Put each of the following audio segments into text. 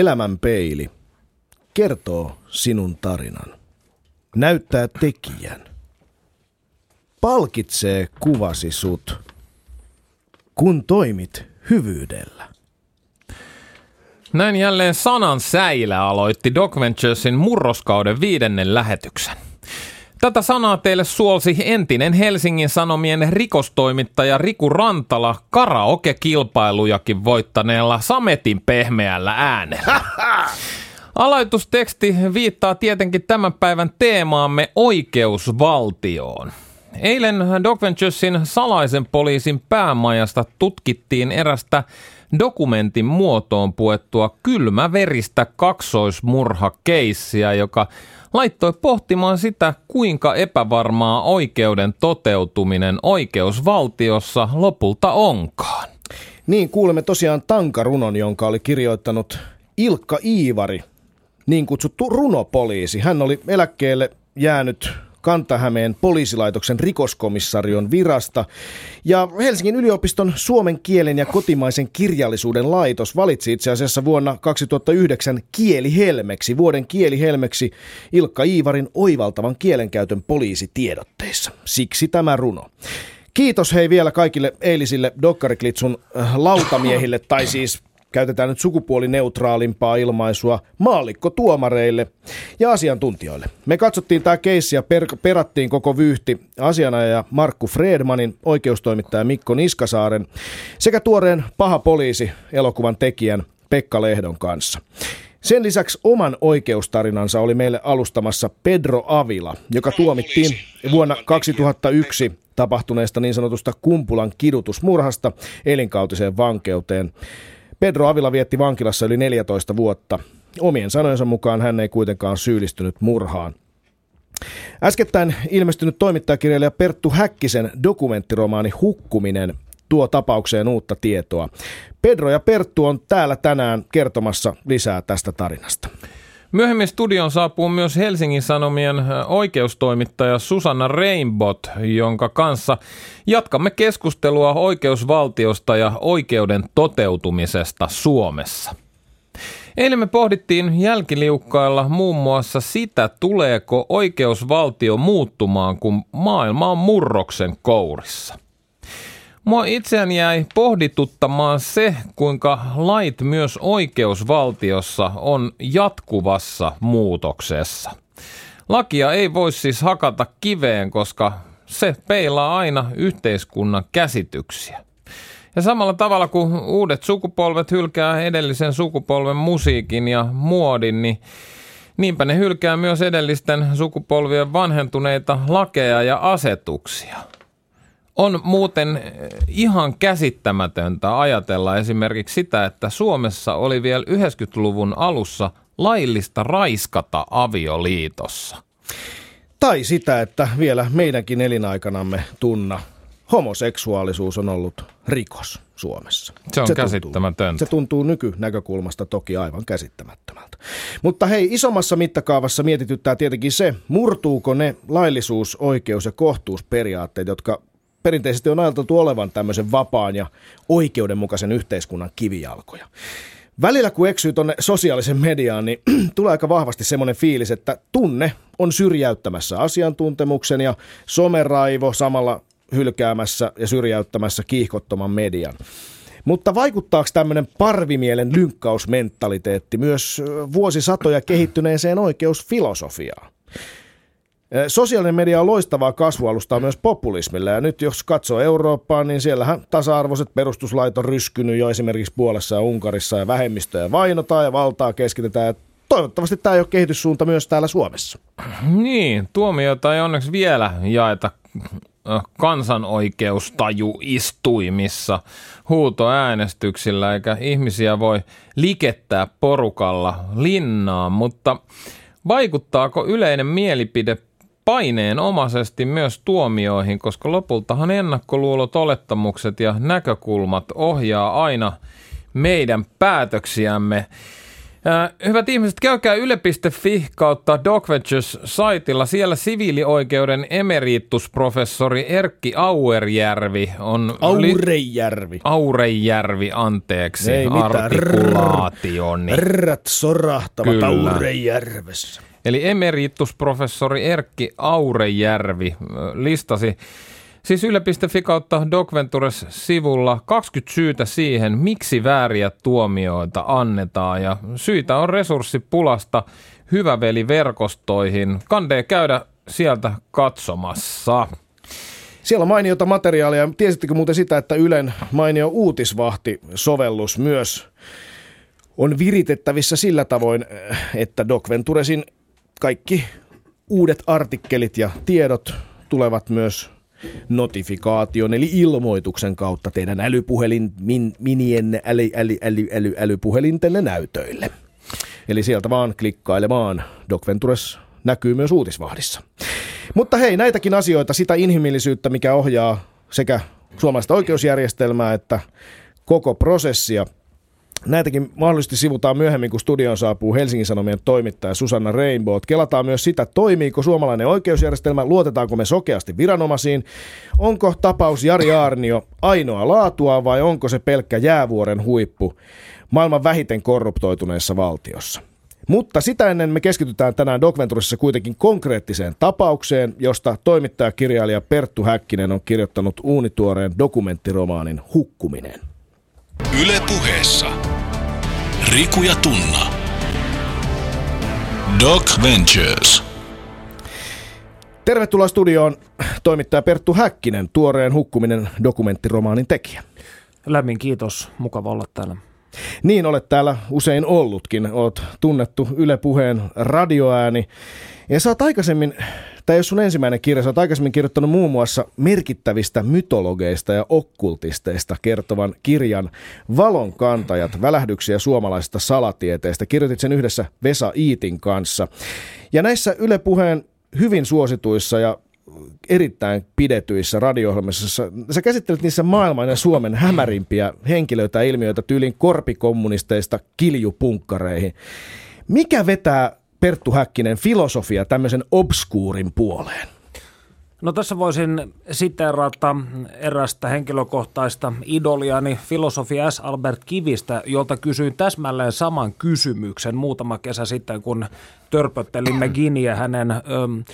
Elämän peili kertoo sinun tarinan. Näyttää tekijän. Palkitsee kuvasi sut, kun toimit hyvyydellä. Näin jälleen sanan säilä aloitti Doc Venturesin murroskauden viidennen lähetyksen. Tätä sanaa teille suolsi entinen Helsingin Sanomien rikostoimittaja Riku Rantala karaoke-kilpailujakin voittaneella Sametin pehmeällä äänellä. Aloitusteksti viittaa tietenkin tämän päivän teemaamme oikeusvaltioon. Eilen Doc Venturesin salaisen poliisin päämajasta tutkittiin erästä dokumentin muotoon puettua kylmäveristä kaksoismurhakeissiä, joka laittoi pohtimaan sitä, kuinka epävarmaa oikeuden toteutuminen oikeusvaltiossa lopulta onkaan. Niin kuulemme tosiaan tankarunon, jonka oli kirjoittanut Ilkka Iivari, niin kutsuttu runopoliisi. Hän oli eläkkeelle jäänyt Kantahämeen poliisilaitoksen rikoskomissarion virasta. Ja Helsingin yliopiston suomen kielen ja kotimaisen kirjallisuuden laitos valitsi itse asiassa vuonna 2009 kielihelmeksi, vuoden kielihelmeksi Ilkka Iivarin oivaltavan kielenkäytön poliisitiedotteissa. Siksi tämä runo. Kiitos hei vielä kaikille eilisille Dokkariklitsun äh, lautamiehille, tai siis käytetään nyt sukupuolineutraalimpaa ilmaisua maallikko tuomareille ja asiantuntijoille. Me katsottiin tämä keissi ja per- perattiin koko vyyhti asianajaja Markku Fredmanin, oikeustoimittaja Mikko Niskasaaren sekä tuoreen Paha poliisi elokuvan tekijän Pekka Lehdon kanssa. Sen lisäksi oman oikeustarinansa oli meille alustamassa Pedro Avila, joka tuomittiin vuonna 2001 tapahtuneesta niin sanotusta Kumpulan kidutusmurhasta elinkautiseen vankeuteen. Pedro Avila vietti vankilassa yli 14 vuotta. Omien sanojensa mukaan hän ei kuitenkaan syyllistynyt murhaan. Äskettäin ilmestynyt toimittajakirjailija Perttu Häkkisen dokumenttiromaani Hukkuminen tuo tapaukseen uutta tietoa. Pedro ja Perttu on täällä tänään kertomassa lisää tästä tarinasta. Myöhemmin studion saapuu myös Helsingin Sanomien oikeustoimittaja Susanna Rainbot, jonka kanssa jatkamme keskustelua oikeusvaltiosta ja oikeuden toteutumisesta Suomessa. Eilen me pohdittiin jälkiliukkailla muun muassa sitä, tuleeko oikeusvaltio muuttumaan, kun maailma on murroksen kourissa – Mua itseäni jäi pohdituttamaan se, kuinka lait myös oikeusvaltiossa on jatkuvassa muutoksessa. Lakia ei voi siis hakata kiveen, koska se peilaa aina yhteiskunnan käsityksiä. Ja samalla tavalla kuin uudet sukupolvet hylkää edellisen sukupolven musiikin ja muodin, niin niinpä ne hylkää myös edellisten sukupolvien vanhentuneita lakeja ja asetuksia – on muuten eh, ihan käsittämätöntä ajatella esimerkiksi sitä, että Suomessa oli vielä 90-luvun alussa laillista raiskata avioliitossa. Tai sitä, että vielä meidänkin elinaikanamme tunna homoseksuaalisuus on ollut rikos Suomessa. Se on se käsittämätöntä. Tuntuu, se tuntuu nykynäkökulmasta toki aivan käsittämättömältä. Mutta hei, isommassa mittakaavassa mietityttää tietenkin se, murtuuko ne laillisuus, oikeus ja kohtuusperiaatteet, jotka perinteisesti on ajateltu olevan tämmöisen vapaan ja oikeudenmukaisen yhteiskunnan kivijalkoja. Välillä kun eksyy tuonne sosiaalisen mediaan, niin tulee aika vahvasti semmoinen fiilis, että tunne on syrjäyttämässä asiantuntemuksen ja someraivo samalla hylkäämässä ja syrjäyttämässä kiihkottoman median. Mutta vaikuttaako tämmöinen parvimielen lynkkausmentaliteetti myös vuosisatoja kehittyneeseen oikeusfilosofiaan? Sosiaalinen media on loistavaa kasvualustaa myös populismille. Ja nyt jos katsoo Eurooppaa, niin siellähän tasa-arvoiset perustuslait on ryskynyt jo esimerkiksi Puolessa ja Unkarissa ja vähemmistöjä vainotaan ja valtaa keskitetään. Ja toivottavasti tämä ei ole kehityssuunta myös täällä Suomessa. Niin, tuomiota ei onneksi vielä jaeta kansanoikeustajuistuimissa. Huutoäänestyksillä, eikä ihmisiä voi likettää porukalla linnaan, mutta vaikuttaako yleinen mielipide paineenomaisesti myös tuomioihin, koska lopultahan ennakkoluulot, olettamukset ja näkökulmat ohjaa aina meidän päätöksiämme. Hyvät ihmiset, käykää yle.fi kautta DocVentures-saitilla. Siellä siviilioikeuden emeritusprofessori Erkki Auerjärvi on... Aurejärvi. Li- Aurejärvi, anteeksi. Ei artikulaationi. Herrat sorahtavat Aurejärvessä. Eli emeritusprofessori Erkki Aurejärvi listasi Siis yle.fi kautta Docventures sivulla 20 syytä siihen, miksi vääriä tuomioita annetaan ja syitä on resurssipulasta hyväveliverkostoihin. Kande käydä sieltä katsomassa. Siellä on mainiota materiaalia. Tiesittekö muuten sitä, että Ylen mainio uutisvahti-sovellus myös on viritettävissä sillä tavoin, että Docventuresin kaikki uudet artikkelit ja tiedot tulevat myös notifikaation eli ilmoituksen kautta teidän älypuhelin min, minien äly, äly, äly, äly, älypuhelintenne näytöille. Eli sieltä vaan klikkailemaan. Doc Ventures näkyy myös uutisvahdissa. Mutta hei, näitäkin asioita, sitä inhimillisyyttä, mikä ohjaa sekä suomalaista oikeusjärjestelmää että koko prosessia – Näitäkin mahdollisesti sivutaan myöhemmin, kun studion saapuu Helsingin Sanomien toimittaja Susanna Rainbow. Kelataan myös sitä, toimiiko suomalainen oikeusjärjestelmä, luotetaanko me sokeasti viranomaisiin, onko tapaus Jari Arnio ainoa laatua vai onko se pelkkä jäävuoren huippu maailman vähiten korruptoituneessa valtiossa. Mutta sitä ennen me keskitytään tänään Docventurissa kuitenkin konkreettiseen tapaukseen, josta toimittajakirjailija Perttu Häkkinen on kirjoittanut uunituoreen dokumenttiromaanin Hukkuminen. Yle puheessa. Riku ja Tunna. Doc Ventures. Tervetuloa studioon toimittaja Perttu Häkkinen, tuoreen hukkuminen dokumenttiromaanin tekijä. Lämmin kiitos, mukava olla täällä. Niin olet täällä usein ollutkin, olet tunnettu Yle Puheen radioääni. Ja sä oot aikaisemmin ei ole sun ensimmäinen kirja. Sä oot aikaisemmin kirjoittanut muun muassa merkittävistä mytologeista ja okkultisteista kertovan kirjan Valon kantajat, välähdyksiä suomalaisesta salatieteestä. Kirjoitit sen yhdessä Vesa Iitin kanssa. Ja näissä Yle Puheen hyvin suosituissa ja erittäin pidetyissä radio Sä käsittelet niissä maailman ja Suomen hämärimpiä henkilöitä ja ilmiöitä tyylin korpikommunisteista kiljupunkkareihin. Mikä vetää Perttu Häkkinen filosofia tämmöisen obskuurin puoleen? No tässä voisin siteerata erästä henkilökohtaista idoliani filosofi S. Albert Kivistä, jolta kysyin täsmälleen saman kysymyksen muutama kesä sitten, kun törpöttelimme Giniä hänen... Öm,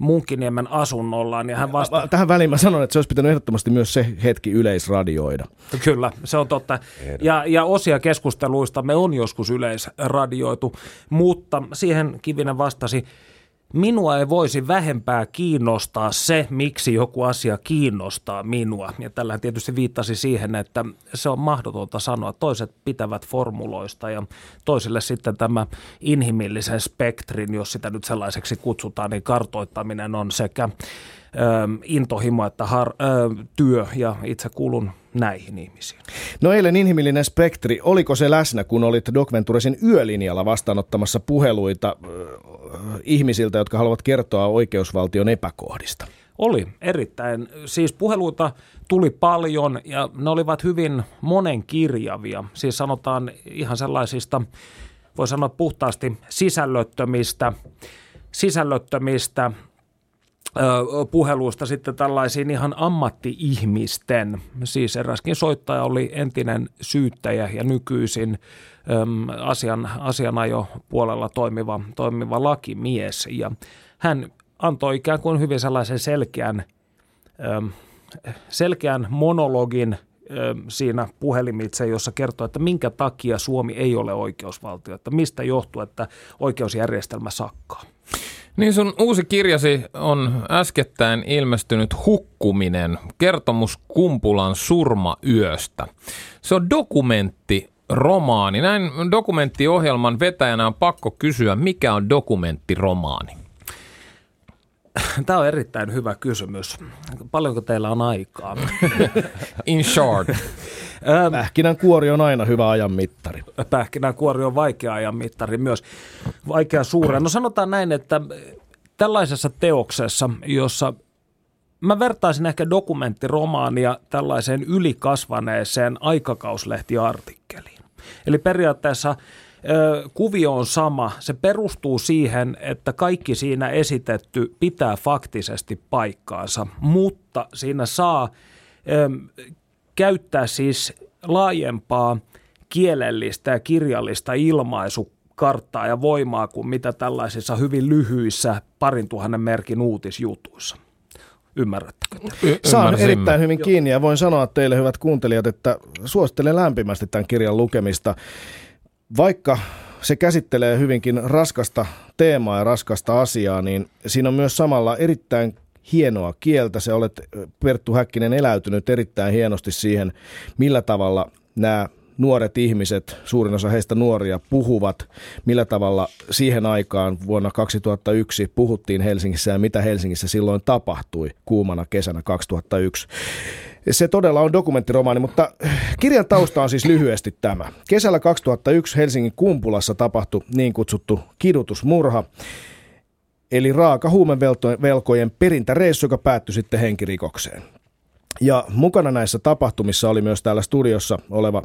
Munkkiniemen asunnollaan. Ja hän vasta... Tähän väliin mä sanon, että se olisi pitänyt ehdottomasti myös se hetki yleisradioida. Kyllä, se on totta. Ja, ja osia keskusteluista me on joskus yleisradioitu, mutta siihen Kivinen vastasi, minua ei voisi vähempää kiinnostaa se, miksi joku asia kiinnostaa minua. Ja tällä tietysti viittasi siihen, että se on mahdotonta sanoa. Toiset pitävät formuloista ja toisille sitten tämä inhimillisen spektrin, jos sitä nyt sellaiseksi kutsutaan, niin kartoittaminen on sekä intohimo että har, ö, työ ja itse kuulun näihin ihmisiin. No eilen inhimillinen spektri, oliko se läsnä, kun olit Doc Venturesin yölinjalla vastaanottamassa puheluita äh, ihmisiltä, jotka haluavat kertoa oikeusvaltion epäkohdista? Oli erittäin. Siis puheluita tuli paljon ja ne olivat hyvin monenkirjavia. Siis sanotaan ihan sellaisista, voi sanoa puhtaasti sisällöttömistä, sisällöttömistä puheluista sitten tällaisiin ihan ammatti-ihmisten. Siis eräskin soittaja oli entinen syyttäjä ja nykyisin asian, asianajo puolella toimiva, toimiva lakimies. Ja hän antoi ikään kuin hyvin sellaisen selkeän, selkeän monologin siinä puhelimitse, jossa kertoo, että minkä takia Suomi ei ole oikeusvaltio, että mistä johtuu, että oikeusjärjestelmä sakkaa. Niin sun uusi kirjasi on äskettäin ilmestynyt Hukkuminen, kertomus Kumpulan surmayöstä. Se on dokumentti romaani. Näin dokumenttiohjelman vetäjänä on pakko kysyä, mikä on dokumenttiromaani? Tämä on erittäin hyvä kysymys. Paljonko teillä on aikaa? In short. Pähkinän kuori on aina hyvä ajan mittari. Pähkinän kuori on vaikea ajan mittari myös. Vaikea suuren. No sanotaan näin, että tällaisessa teoksessa, jossa mä vertaisin ehkä dokumenttiromaania tällaiseen ylikasvaneeseen aikakauslehtiartikkeliin. Eli periaatteessa kuvio on sama. Se perustuu siihen, että kaikki siinä esitetty pitää faktisesti paikkaansa, mutta siinä saa käyttää siis laajempaa kielellistä ja kirjallista ilmaisukarttaa ja voimaa kuin mitä tällaisissa hyvin lyhyissä parin tuhannen merkin uutisjutuissa. Ymmärrättekö? Y- Saan erittäin hyvin kiinni ja voin sanoa teille hyvät kuuntelijat, että suosittelen lämpimästi tämän kirjan lukemista. Vaikka se käsittelee hyvinkin raskasta teemaa ja raskasta asiaa, niin siinä on myös samalla erittäin hienoa kieltä. Se olet, Perttu Häkkinen, eläytynyt erittäin hienosti siihen, millä tavalla nämä nuoret ihmiset, suurin osa heistä nuoria, puhuvat, millä tavalla siihen aikaan vuonna 2001 puhuttiin Helsingissä ja mitä Helsingissä silloin tapahtui kuumana kesänä 2001. Se todella on dokumenttiromaani, mutta kirjan tausta on siis lyhyesti tämä. Kesällä 2001 Helsingin Kumpulassa tapahtui niin kutsuttu kidutusmurha, eli raaka huumevelkojen perintäreissu, joka päättyi sitten henkirikokseen. Ja mukana näissä tapahtumissa oli myös täällä studiossa oleva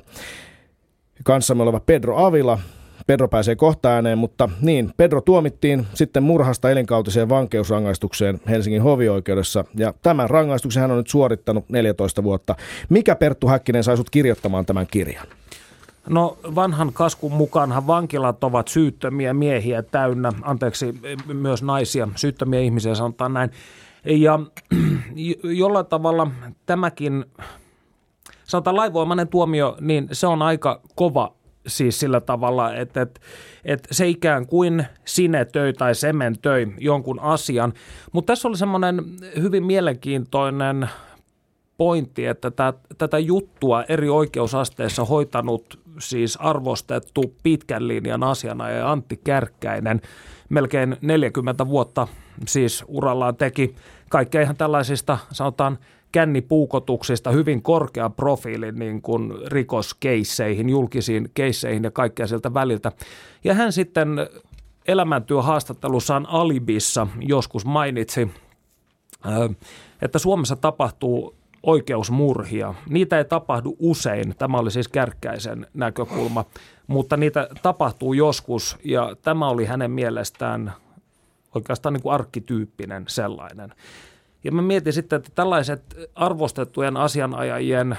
kanssamme oleva Pedro Avila. Pedro pääsee kohta ääneen, mutta niin, Pedro tuomittiin sitten murhasta elinkautiseen vankeusrangaistukseen Helsingin hovioikeudessa, ja tämän rangaistuksen hän on nyt suorittanut 14 vuotta. Mikä Perttu Häkkinen sai kirjoittamaan tämän kirjan? No vanhan kaskun mukaanhan vankilat ovat syyttömiä miehiä täynnä, anteeksi myös naisia, syyttömiä ihmisiä sanotaan näin. Ja jollain tavalla tämäkin, sanotaan laivoimainen tuomio, niin se on aika kova siis sillä tavalla, että, että, että se ikään kuin sinetöi tai sementöi jonkun asian. Mutta tässä oli semmoinen hyvin mielenkiintoinen pointti, että tätä, tätä juttua eri oikeusasteissa hoitanut siis arvostettu pitkän linjan asianajaja Antti Kärkkäinen melkein 40 vuotta siis urallaan teki kaikkea ihan tällaisista sanotaan kännipuukotuksista hyvin korkea profiilin niin kuin rikoskeisseihin, julkisiin keisseihin ja kaikkea sieltä väliltä. Ja hän sitten elämäntyöhaastattelussaan Alibissa joskus mainitsi, että Suomessa tapahtuu oikeusmurhia. Niitä ei tapahdu usein, tämä oli siis kärkkäisen näkökulma, mutta niitä tapahtuu joskus ja tämä oli hänen mielestään oikeastaan niin kuin arkkityyppinen sellainen. Ja mä mietin sitten, että tällaiset arvostettujen asianajajien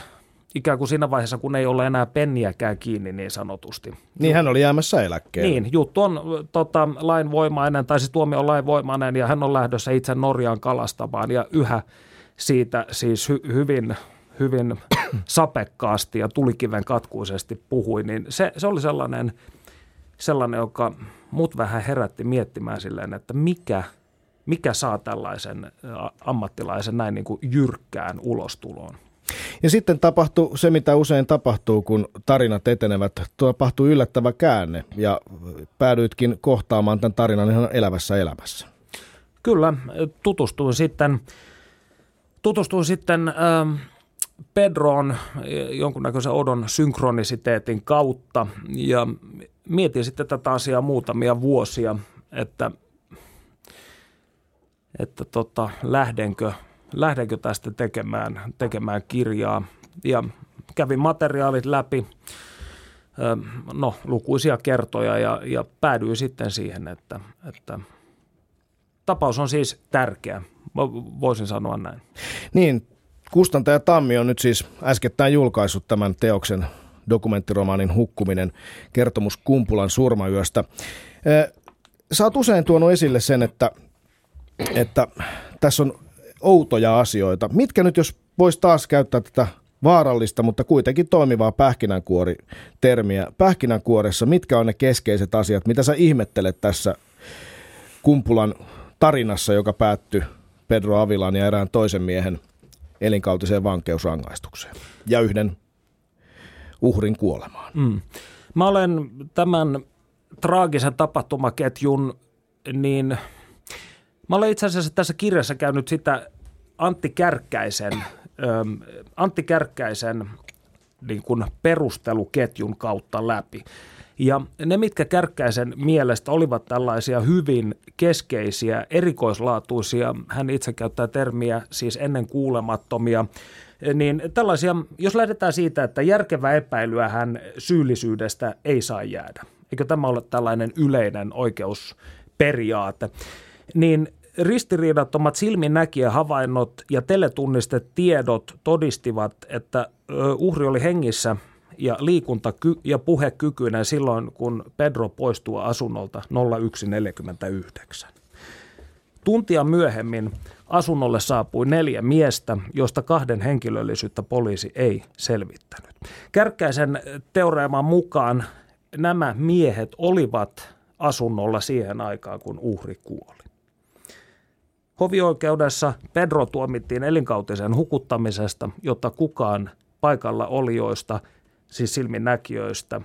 ikään kuin siinä vaiheessa, kun ei ole enää penniäkään kiinni niin sanotusti. Niin hän oli jäämässä eläkkeelle. Niin, juttu on tota, lainvoimainen, tai siis tuomio on lainvoimainen, ja hän on lähdössä itse Norjaan kalastamaan, ja yhä siitä siis hy- hyvin, hyvin sapekkaasti ja tulikiven katkuisesti puhui, niin se, se oli sellainen, sellainen, joka mut vähän herätti miettimään silleen, että mikä, mikä saa tällaisen ammattilaisen näin niin kuin jyrkkään ulostuloon. Ja sitten tapahtui se, mitä usein tapahtuu, kun tarinat etenevät. Tapahtui yllättävä käänne ja päädyitkin kohtaamaan tämän tarinan ihan elävässä elämässä. Kyllä, tutustuin sitten tutustuin sitten äh, Pedroon jonkunnäköisen odon synkronisiteetin kautta ja mietin sitten tätä asiaa muutamia vuosia, että, että tota, lähdenkö, lähdenkö tästä tekemään, tekemään kirjaa. Ja kävin materiaalit läpi, no lukuisia kertoja ja, ja päädyin sitten siihen, että, että tapaus on siis tärkeä. Mä voisin sanoa näin. Niin, kustantaja Tammi on nyt siis äskettäin julkaissut tämän teoksen dokumenttiromaanin Hukkuminen, kertomus Kumpulan surmayöstä. Sä oot usein tuonut esille sen, että, että tässä on outoja asioita. Mitkä nyt, jos voisi taas käyttää tätä vaarallista, mutta kuitenkin toimivaa pähkinänkuori-termiä. Pähkinänkuoressa, mitkä on ne keskeiset asiat, mitä sä ihmettelet tässä Kumpulan tarinassa, joka päättyi Pedro Avilan ja erään toisen miehen elinkautiseen vankeusrangaistukseen ja yhden uhrin kuolemaan. Mm. Mä olen tämän traagisen tapahtumaketjun, niin mä olen itse asiassa tässä kirjassa käynyt sitä Antti Kärkkäisen, ähm, Antti Kärkkäisen niin kuin perusteluketjun kautta läpi. Ja ne, mitkä Kärkkäisen mielestä olivat tällaisia hyvin keskeisiä, erikoislaatuisia, hän itse käyttää termiä siis ennen kuulemattomia, niin tällaisia, jos lähdetään siitä, että järkevää epäilyä hän syyllisyydestä ei saa jäädä. eikö tämä ole tällainen yleinen oikeusperiaate, niin ristiriidattomat silminnäkijähavainnot ja teletunnistetiedot todistivat, että uhri oli hengissä ja liikunta- ja puhekykyinen silloin, kun Pedro poistuu asunnolta 0149. Tuntia myöhemmin asunnolle saapui neljä miestä, joista kahden henkilöllisyyttä poliisi ei selvittänyt. Kärkkäisen teoreeman mukaan nämä miehet olivat asunnolla siihen aikaan, kun uhri kuoli. Hovioikeudessa Pedro tuomittiin elinkautisen hukuttamisesta, jotta kukaan paikalla olijoista, siis silminnäkijöistä,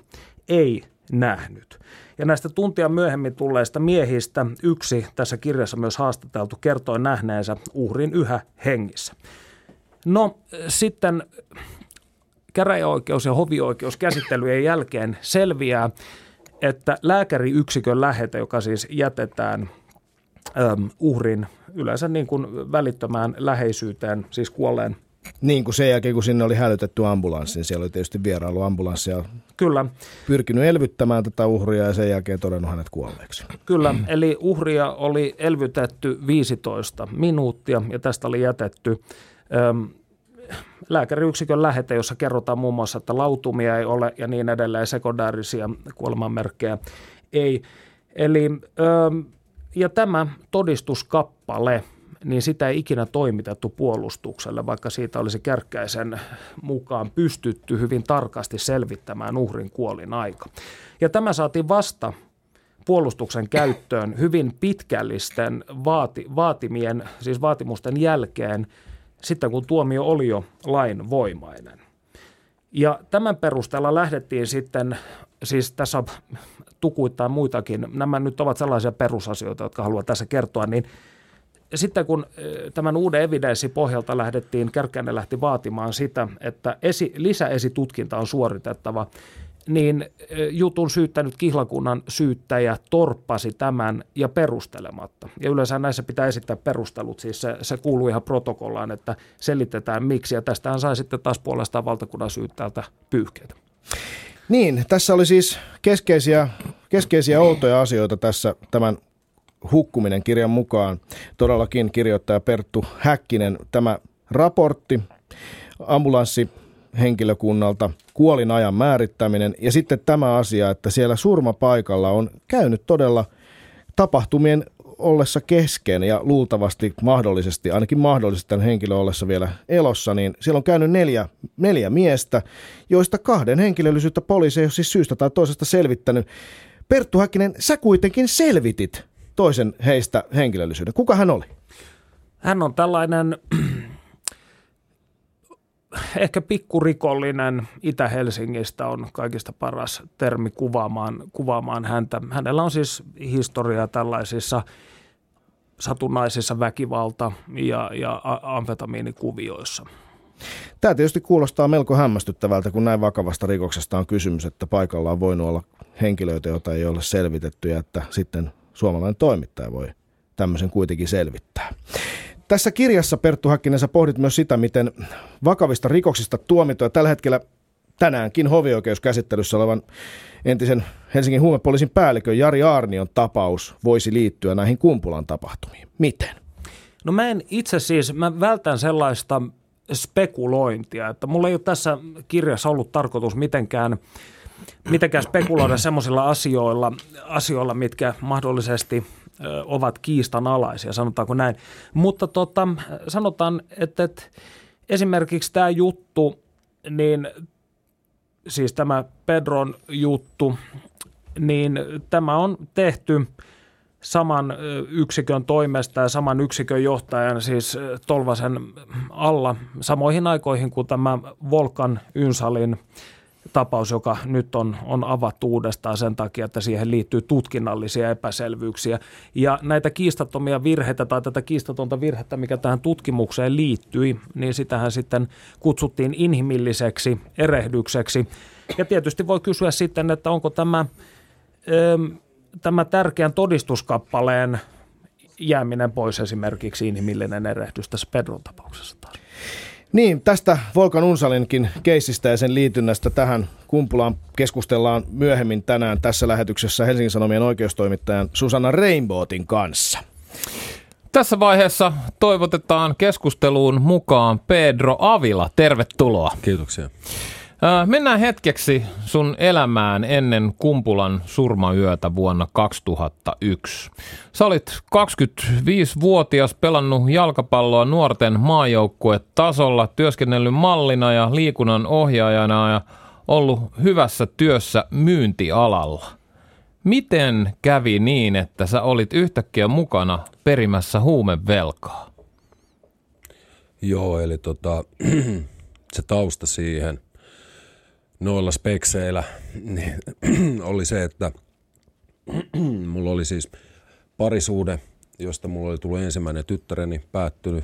ei nähnyt. Ja näistä tuntia myöhemmin tulleista miehistä yksi tässä kirjassa myös haastateltu kertoi nähneensä uhrin yhä hengissä. No sitten käräjäoikeus ja hovioikeus käsittelyjen jälkeen selviää, että lääkäriyksikön lähete, joka siis jätetään uhrin yleensä niin kuin välittömään läheisyyteen, siis kuolleen niin kuin sen jälkeen, kun sinne oli hälytetty ambulanssi, niin siellä oli tietysti vierailu ambulanssia. Kyllä. Pyrkinyt elvyttämään tätä uhria ja sen jälkeen todennut hänet kuolleeksi. Kyllä, eli uhria oli elvytetty 15 minuuttia ja tästä oli jätetty äm, lääkäriyksikön lähete, jossa kerrotaan muun muassa, että lautumia ei ole ja niin edelleen, sekundaarisia kuolemanmerkkejä ei. Eli, äm, ja tämä todistuskappale – niin sitä ei ikinä toimitettu puolustukselle, vaikka siitä olisi kärkkäisen mukaan pystytty hyvin tarkasti selvittämään uhrin kuolin aika. Ja tämä saatiin vasta puolustuksen käyttöön hyvin pitkällisten vaati, vaatimien, siis vaatimusten jälkeen, sitten kun tuomio oli jo lainvoimainen. Ja tämän perusteella lähdettiin sitten, siis tässä tukuittaa muitakin, nämä nyt ovat sellaisia perusasioita, jotka haluan tässä kertoa, niin – sitten kun tämän uuden evidenssin pohjalta lähdettiin, Kärkkäinen lähti vaatimaan sitä, että esi, lisäesitutkinta on suoritettava, niin jutun syyttänyt kihlakunnan syyttäjä torppasi tämän ja perustelematta. Ja yleensä näissä pitää esittää perustelut, siis se, se kuuluu ihan protokollaan, että selitetään miksi. Ja tästähän sai sitten taas puolestaan valtakunnan syyttäjältä pyyhkeitä. Niin, tässä oli siis keskeisiä, keskeisiä outoja asioita tässä tämän hukkuminen kirjan mukaan. Todellakin kirjoittaja Perttu Häkkinen tämä raportti ambulanssi henkilökunnalta, kuolin ajan määrittäminen ja sitten tämä asia, että siellä surmapaikalla on käynyt todella tapahtumien ollessa kesken ja luultavasti mahdollisesti, ainakin mahdollisesti tämän henkilön ollessa vielä elossa, niin siellä on käynyt neljä, neljä miestä, joista kahden henkilöllisyyttä poliisi ei ole siis syystä tai toisesta selvittänyt. Perttu Häkkinen, sä kuitenkin selvitit toisen heistä henkilöllisyyden. Kuka hän oli? Hän on tällainen ehkä pikkurikollinen Itä-Helsingistä on kaikista paras termi kuvaamaan, kuvaamaan häntä. Hänellä on siis historia tällaisissa satunnaisissa väkivalta- ja, ja amfetamiinikuvioissa. Tämä tietysti kuulostaa melko hämmästyttävältä, kun näin vakavasta rikoksesta on kysymys, että paikalla on voinut olla henkilöitä, joita ei ole selvitetty ja että sitten suomalainen toimittaja voi tämmöisen kuitenkin selvittää. Tässä kirjassa, Perttu Hakkinen, sä pohdit myös sitä, miten vakavista rikoksista tuomitoja tällä hetkellä tänäänkin hovioikeuskäsittelyssä olevan entisen Helsingin huumepoliisin päällikön Jari Aarnion tapaus voisi liittyä näihin Kumpulan tapahtumiin. Miten? No mä en itse siis, mä vältän sellaista spekulointia, että mulla ei ole tässä kirjassa ollut tarkoitus mitenkään – mitenkään spekuloida semmoisilla asioilla, asioilla, mitkä mahdollisesti ovat kiistanalaisia, sanotaanko näin. Mutta tota, sanotaan, että, että esimerkiksi tämä juttu, niin siis tämä Pedron juttu, niin tämä on tehty saman yksikön toimesta ja saman yksikön johtajan, siis Tolvasen alla, samoihin aikoihin kuin tämä Volkan Ynsalin tapaus, joka nyt on, on avattu uudestaan sen takia, että siihen liittyy tutkinnallisia epäselvyyksiä. Ja näitä kiistattomia virheitä tai tätä kiistatonta virhettä, mikä tähän tutkimukseen liittyi, niin sitähän sitten kutsuttiin inhimilliseksi erehdykseksi. Ja tietysti voi kysyä sitten, että onko tämä, tämä tärkeän todistuskappaleen jääminen pois esimerkiksi inhimillinen erehdys tässä Pedron tapauksessa taas. Niin, tästä Volkan Unsalinkin keissistä ja sen liitynnästä tähän kumpulaan keskustellaan myöhemmin tänään tässä lähetyksessä Helsingin Sanomien oikeustoimittajan Susanna Rainbowtin kanssa. Tässä vaiheessa toivotetaan keskusteluun mukaan Pedro Avila. Tervetuloa. Kiitoksia. Mennään hetkeksi sun elämään ennen Kumpulan surmayötä vuonna 2001. Sä olit 25-vuotias, pelannut jalkapalloa nuorten tasolla, työskennellyt mallina ja liikunnan ohjaajana ja ollut hyvässä työssä myyntialalla. Miten kävi niin, että sä olit yhtäkkiä mukana perimässä huumevelkaa? Joo, eli tota, se tausta siihen – noilla spekseillä niin oli se, että mulla oli siis parisuude, josta mulla oli tullut ensimmäinen tyttäreni päättynyt.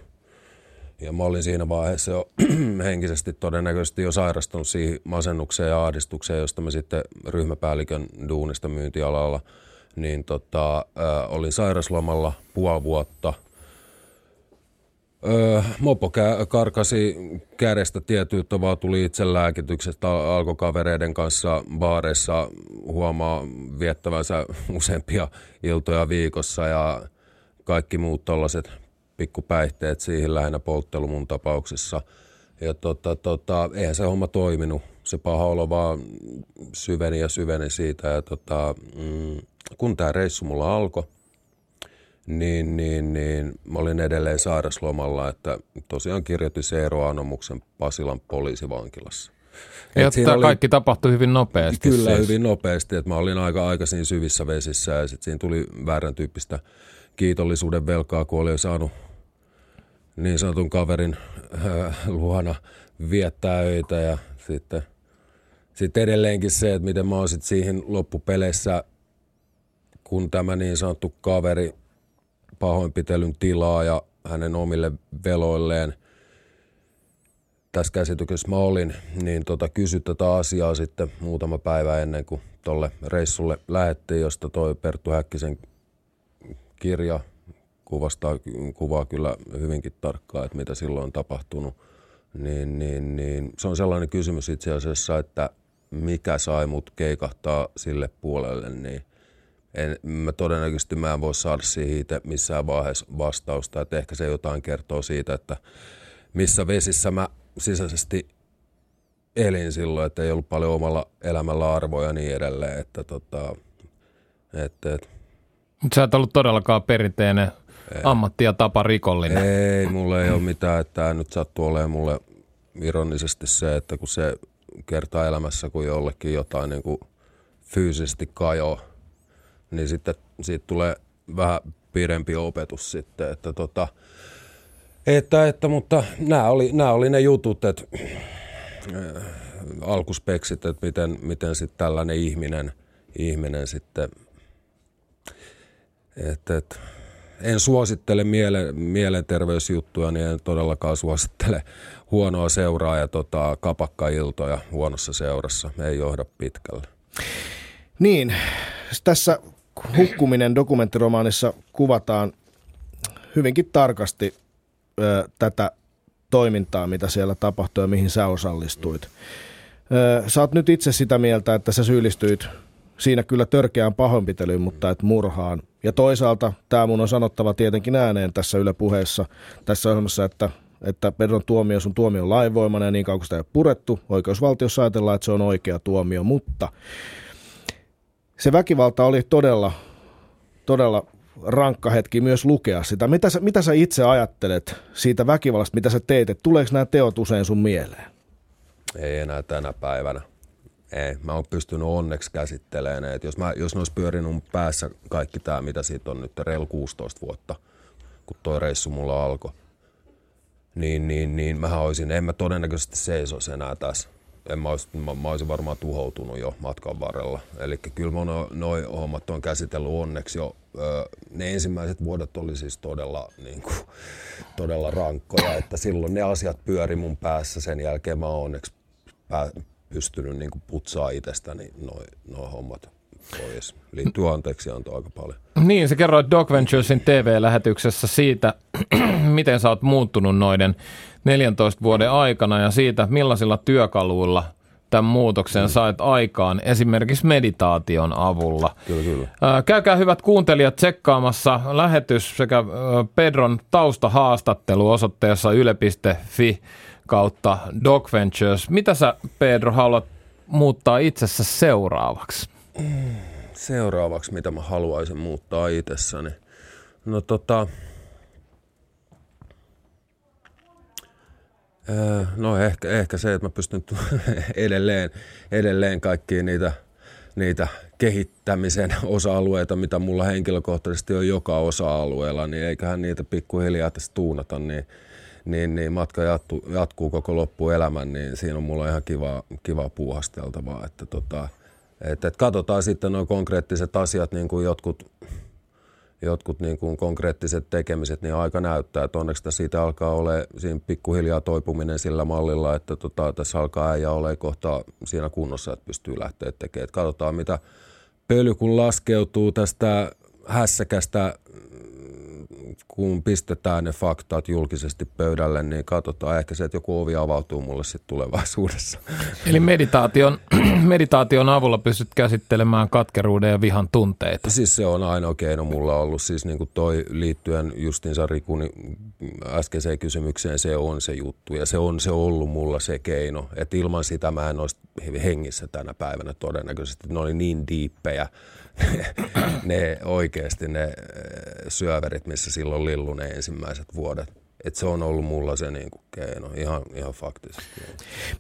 Ja mä olin siinä vaiheessa jo henkisesti todennäköisesti jo sairastunut siihen masennukseen ja ahdistukseen, josta mä sitten ryhmäpäällikön duunista myyntialalla, niin tota, äh, olin sairaslomalla puoli vuotta – Mopo karkasi kädestä tietyyttä, vaan tuli itse lääkityksestä, alkoi kavereiden kanssa baareissa huomaa viettävänsä useampia iltoja viikossa ja kaikki muut tällaiset pikkupäihteet siihen lähinnä polttelu mun tapauksessa. Ja tota, tota, eihän se homma toiminut. Se paha olo vaan syveni ja syveni siitä. Ja tota, mm, kun tämä reissu mulla alkoi, niin, niin, niin mä olin edelleen sairaslomalla, että tosiaan kirjoitin se eroanomuksen Pasilan poliisivankilassa. Ja tämä oli, kaikki tapahtui hyvin nopeasti. Kyllä, siis. hyvin nopeasti. Että mä olin aika aikaisin syvissä vesissä ja sitten siinä tuli väärän tyyppistä kiitollisuuden velkaa, kun olin saanut niin sanotun kaverin äh, luona viettää öitä ja sitten, sitten edelleenkin se, että miten mä oon siihen loppupeleissä, kun tämä niin sanottu kaveri pahoinpitelyn tilaa ja hänen omille veloilleen tässä käsityksessä mä olin, niin tota, kysy tätä asiaa sitten muutama päivä ennen kuin tolle reissulle lähettiin, josta toi Perttu Häkkisen kirja kuvastaa, kuvaa kyllä hyvinkin tarkkaan, että mitä silloin on tapahtunut. Niin, niin, niin, se on sellainen kysymys itse asiassa, että mikä sai mut keikahtaa sille puolelle, niin en, mä todennäköisesti mä en voi saada itse missään vaiheessa vastausta, että ehkä se jotain kertoo siitä, että missä vesissä mä sisäisesti elin silloin, että ei ollut paljon omalla elämällä arvoja ja niin edelleen, että tota, että, että mutta sä et ollut todellakaan perinteinen ei. ammatti- ja tapa rikollinen. Ei, mulle ei ole mitään, että tämä nyt sattuu olemaan mulle ironisesti se, että kun se kertaa elämässä, kun jollekin jotain niin kuin fyysisesti kajoaa, niin sitten siitä tulee vähän pidempi opetus sitten, että tota, että, että, mutta nämä oli, nämä oli ne jutut, että äh, alkuspeksit, että miten, miten sitten tällainen ihminen, ihminen sitten, että, että en suosittele miele, mielenterveysjuttuja, niin en todellakaan suosittele huonoa seuraa ja tota, kapakkailtoja huonossa seurassa. Ei johda pitkälle. Niin, tässä hukkuminen dokumenttiromaanissa kuvataan hyvinkin tarkasti ö, tätä toimintaa, mitä siellä tapahtui ja mihin sä osallistuit. Ö, sä oot nyt itse sitä mieltä, että sä syyllistyit siinä kyllä törkeään pahoinpitelyyn, mutta et murhaan. Ja toisaalta tämä mun on sanottava tietenkin ääneen tässä Yle puheessa, tässä ohjelmassa, että että Pedron tuomio, sun tuomio on lainvoimainen ja niin kauan kuin sitä ei ole purettu, oikeusvaltiossa ajatellaan, että se on oikea tuomio, mutta se väkivalta oli todella, todella rankka hetki myös lukea sitä. Mitä sä, mitä sä itse ajattelet siitä väkivallasta, mitä sä teet? Et tuleeko nämä teot usein sun mieleen? Ei enää tänä päivänä. Ei, mä oon pystynyt onneksi käsittelemään että jos, mä, jos ne olisi pyörinyt päässä kaikki tämä, mitä siitä on nyt reilu 16 vuotta, kun toi reissu mulla alkoi, niin, niin, niin mähän olisin, en mä todennäköisesti seisoisi enää tässä en mä, olisi, mä, mä olisin varmaan tuhoutunut jo matkan varrella. Eli kyllä mä noin noi hommat on käsitellyt onneksi jo. Ne ensimmäiset vuodet oli siis todella, niin kuin, todella rankkoja, että silloin ne asiat pyöri mun päässä. Sen jälkeen mä oon onneksi pää, pystynyt niin kuin putsaa itsestäni noin noi hommat pois. Liittyy anteeksi anto aika paljon. Niin, se kerroit Doc Venturesin TV-lähetyksessä siitä, miten sä oot muuttunut noiden 14 vuoden aikana ja siitä, millaisilla työkaluilla tämän muutoksen sait aikaan, esimerkiksi meditaation avulla. Kyllä, kyllä. Käykää hyvät kuuntelijat tsekkaamassa lähetys sekä Pedron taustahaastattelu osoitteessa yle.fi kautta Doc Ventures. Mitä sä, Pedro, haluat muuttaa itsessä seuraavaksi? Seuraavaksi, mitä mä haluaisin muuttaa itsessäni? No tota... No ehkä, ehkä se, että mä pystyn edelleen, edelleen kaikkiin niitä, niitä kehittämisen osa-alueita, mitä mulla henkilökohtaisesti on joka osa-alueella, niin eiköhän niitä pikkuhiljaa tässä tuunata, niin niin, niin matka jatku, jatkuu koko loppuelämän, niin siinä on mulla ihan kiva, kiva puuhasteltavaa. Että tota, et, et katsotaan sitten nuo konkreettiset asiat, niin kuin jotkut, jotkut niin kuin konkreettiset tekemiset, niin aika näyttää. Että onneksi siitä alkaa olla siinä pikkuhiljaa toipuminen sillä mallilla, että tota, tässä alkaa äijä ole kohta siinä kunnossa, että pystyy lähteä tekemään. Et katsotaan, mitä pöly kun laskeutuu tästä hässäkästä kun pistetään ne faktat julkisesti pöydälle, niin katsotaan ehkä se, että joku ovi avautuu mulle sitten tulevaisuudessa. Eli meditaation, meditaation avulla pystyt käsittelemään katkeruuden ja vihan tunteita. Siis se on ainoa keino mulla ollut. Siis niin kuin toi liittyen justiinsa Rikun äskeiseen kysymykseen, se on se juttu. Ja se on se ollut mulla se keino. Että ilman sitä mä en olisi hengissä tänä päivänä todennäköisesti. Ne oli niin diippejä ne oikeasti ne äh, syöverit, missä silloin lillu ne ensimmäiset vuodet. Et se on ollut mulla se niinku keino, ihan, ihan faktisesti.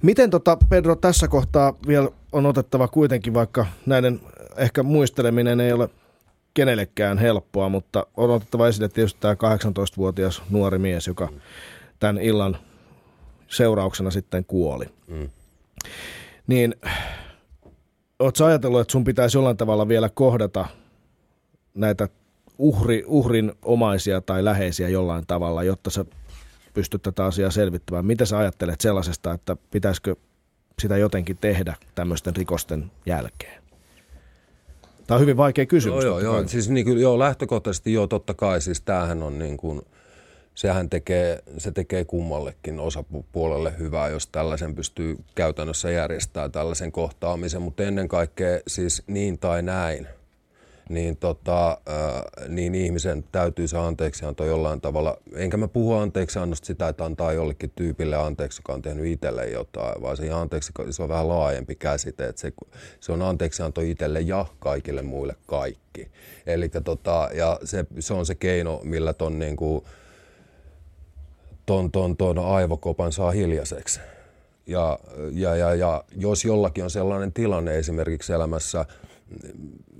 Miten tota, Pedro tässä kohtaa vielä on otettava kuitenkin, vaikka näiden ehkä muisteleminen ei ole kenellekään helppoa, mutta on otettava esille tietysti tämä 18-vuotias nuori mies, joka tämän illan seurauksena sitten kuoli. Mm. Niin Oletko ajatellut, että sun pitäisi jollain tavalla vielä kohdata näitä uhri, uhrin omaisia tai läheisiä jollain tavalla, jotta sä pystyt tätä asiaa selvittämään. Mitä sä ajattelet sellaisesta, että pitäisikö sitä jotenkin tehdä tämmöisten rikosten jälkeen? Tämä on hyvin vaikea kysymys. Joo, joo, joo. Siis niin kuin, joo, lähtökohtaisesti joo, totta kai. Siis tämähän on niin kuin – sehän tekee, se tekee kummallekin osapuolelle hyvää, jos tällaisen pystyy käytännössä järjestämään tällaisen kohtaamisen, mutta ennen kaikkea siis niin tai näin, niin, tota, niin ihmisen täytyy se anteeksianto jollain tavalla, enkä mä puhu anteeksiannosta sitä, että antaa jollekin tyypille anteeksi, joka on tehnyt itselle jotain, vaan se anteeksi, se on vähän laajempi käsite, että se, se on anteeksianto itselle ja kaikille muille kaikki. Eli tota, ja se, se on se keino, millä ton niin kuin, ton, ton, ton aivokopan saa hiljaiseksi. Ja, ja, ja, ja jos jollakin on sellainen tilanne esimerkiksi elämässä,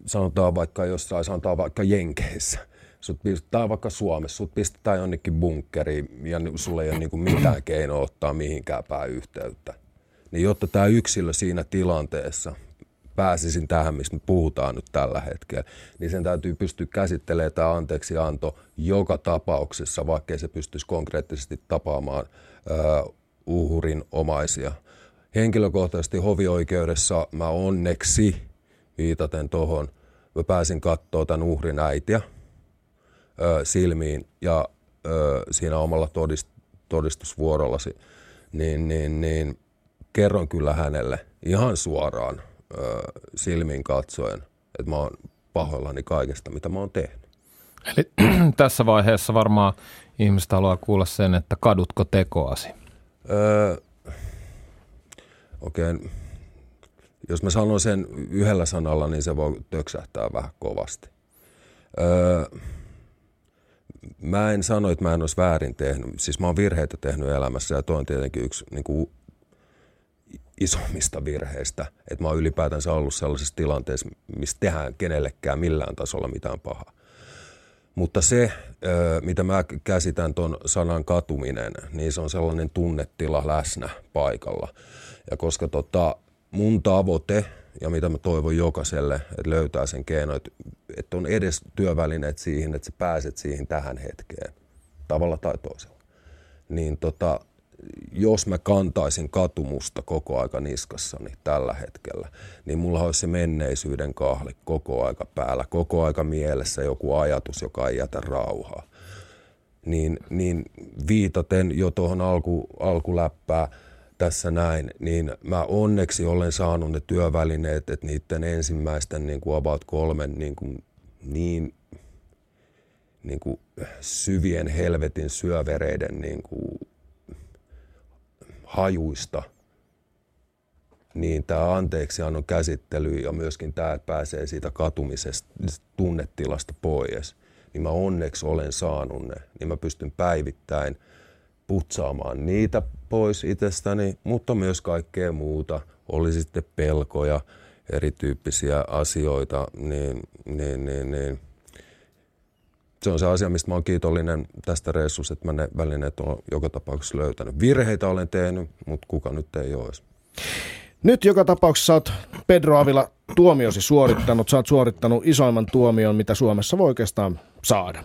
sanotaan vaikka jossain, sanotaan vaikka Jenkeissä, sut pistetään vaikka Suomessa, sut pistetään jonnekin bunkkeriin ja sulla ei ole niinku mitään keinoa ottaa mihinkään päin yhteyttä. Niin jotta tämä yksilö siinä tilanteessa pääsisin tähän, mistä me puhutaan nyt tällä hetkellä, niin sen täytyy pystyä käsittelemään tämä anteeksianto joka tapauksessa, vaikkei se pystyisi konkreettisesti tapaamaan uh, uhrin omaisia. Henkilökohtaisesti hovioikeudessa mä onneksi, viitaten tuohon, mä pääsin katsoa tämän uhrin äitiä silmiin ja siinä omalla todist, todistusvuorollasi, niin, niin, niin kerron kyllä hänelle ihan suoraan – silmin katsoen, että mä oon pahoillani kaikesta, mitä mä oon tehnyt. Eli tässä vaiheessa varmaan ihmiset haluaa kuulla sen, että kadutko tekoasi? Öö, Okei, okay. jos mä sanon sen yhdellä sanalla, niin se voi töksähtää vähän kovasti. Öö, mä en sano, että mä en olisi väärin tehnyt. Siis mä oon virheitä tehnyt elämässä ja toi on tietenkin yksi niin kuin isommista virheistä, että mä oon ylipäätänsä ollut sellaisessa tilanteessa, missä tehdään kenellekään millään tasolla mitään pahaa. Mutta se, mitä mä käsitän tuon sanan katuminen, niin se on sellainen tunnetila läsnä paikalla. Ja koska tota, mun tavoite ja mitä mä toivon jokaiselle, että löytää sen keino, että, että on edes työvälineet siihen, että sä pääset siihen tähän hetkeen, tavalla tai toisella. Niin tota, jos mä kantaisin katumusta koko aika niskassani tällä hetkellä, niin mulla olisi se menneisyyden kahli koko aika päällä, koko aika mielessä joku ajatus, joka ei jätä rauhaa. Niin, niin viitaten jo tuohon alku, alkuläppää tässä näin, niin mä onneksi olen saanut ne työvälineet, että niiden ensimmäisten niin kuin about kolmen niin, kuin, niin, niin kuin syvien helvetin syövereiden niin kuin hajuista, niin tämä anteeksiannon käsittely ja myöskin tämä, että pääsee siitä katumisesta tunnetilasta pois, niin mä onneksi olen saanut ne, niin mä pystyn päivittäin putsaamaan niitä pois itsestäni, mutta myös kaikkea muuta, oli sitten pelkoja, erityyppisiä asioita, niin, niin, niin, niin – se on se asia, mistä mä oon kiitollinen tästä reissusta, että mä ne välineet on joka tapauksessa löytänyt. Virheitä olen tehnyt, mutta kuka nyt ei ole Nyt joka tapauksessa oot Pedro Avila tuomiosi suorittanut. Sä oot suorittanut isoimman tuomion, mitä Suomessa voi oikeastaan saada.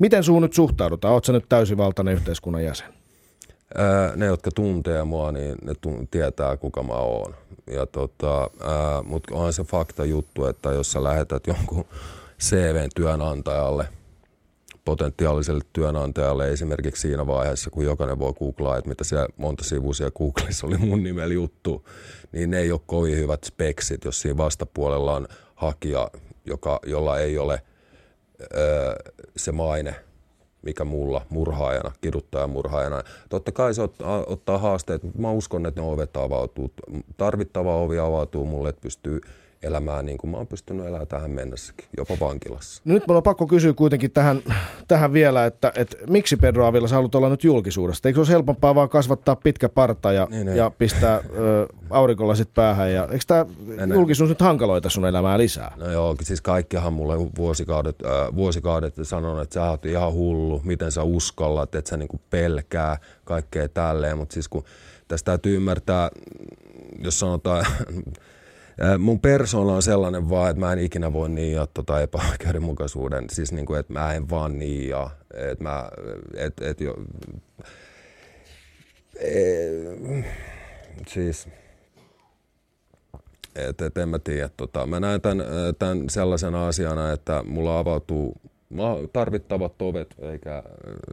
Miten suun nyt suhtaudutaan? Oot sä nyt täysivaltainen yhteiskunnan jäsen? Ää, ne, jotka tuntee mua, niin ne tun- tietää, kuka mä oon. Ja tota, mutta onhan se fakta juttu, että jos sä lähetät jonkun CVn työnantajalle – potentiaaliselle työnantajalle esimerkiksi siinä vaiheessa, kun jokainen voi googlaa, että mitä siellä monta sivuisia Googlissa oli mun nimellä juttu, niin ne ei ole kovin hyvät speksit, jos siinä vastapuolella on hakija, joka, jolla ei ole öö, se maine, mikä mulla murhaajana, kiduttajan murhaajana. Totta kai se ottaa, ottaa haasteet, mutta mä uskon, että ne ovet avautuu. Tarvittava ovi avautuu mulle, että pystyy elämään niin kuin mä oon pystynyt elämään tähän mennessäkin, jopa vankilassa. No nyt mulla on pakko kysyä kuitenkin tähän, tähän vielä, että, että miksi Pedro Avila sä haluat olla nyt julkisuudesta? Eikö se olisi helpompaa vaan kasvattaa pitkä parta ja, niin, niin. ja pistää ö, aurinkolasit päähän? Ja, eikö tämä julkisuus nyt hankaloita sun elämää lisää? No joo, siis kaikkihan mulle vuosikaudet, äh, vuosikaudet sanon, että sä oot ihan hullu, miten sä uskallat, että sä niinku pelkää kaikkea tälleen, mutta siis kun tästä täytyy ymmärtää, jos sanotaan Mun persoona on sellainen vaan, että mä en ikinä voi niiaa tota epäoikeudenmukaisuuden. Siis niin kuin, että mä en vaan niiaa. Että mä, et, et jo, et, siis, et, et en mä tiedä. Tota, mä näen tämän, tämän sellaisena asiana, että mulla avautuu tarvittavat ovet, eikä,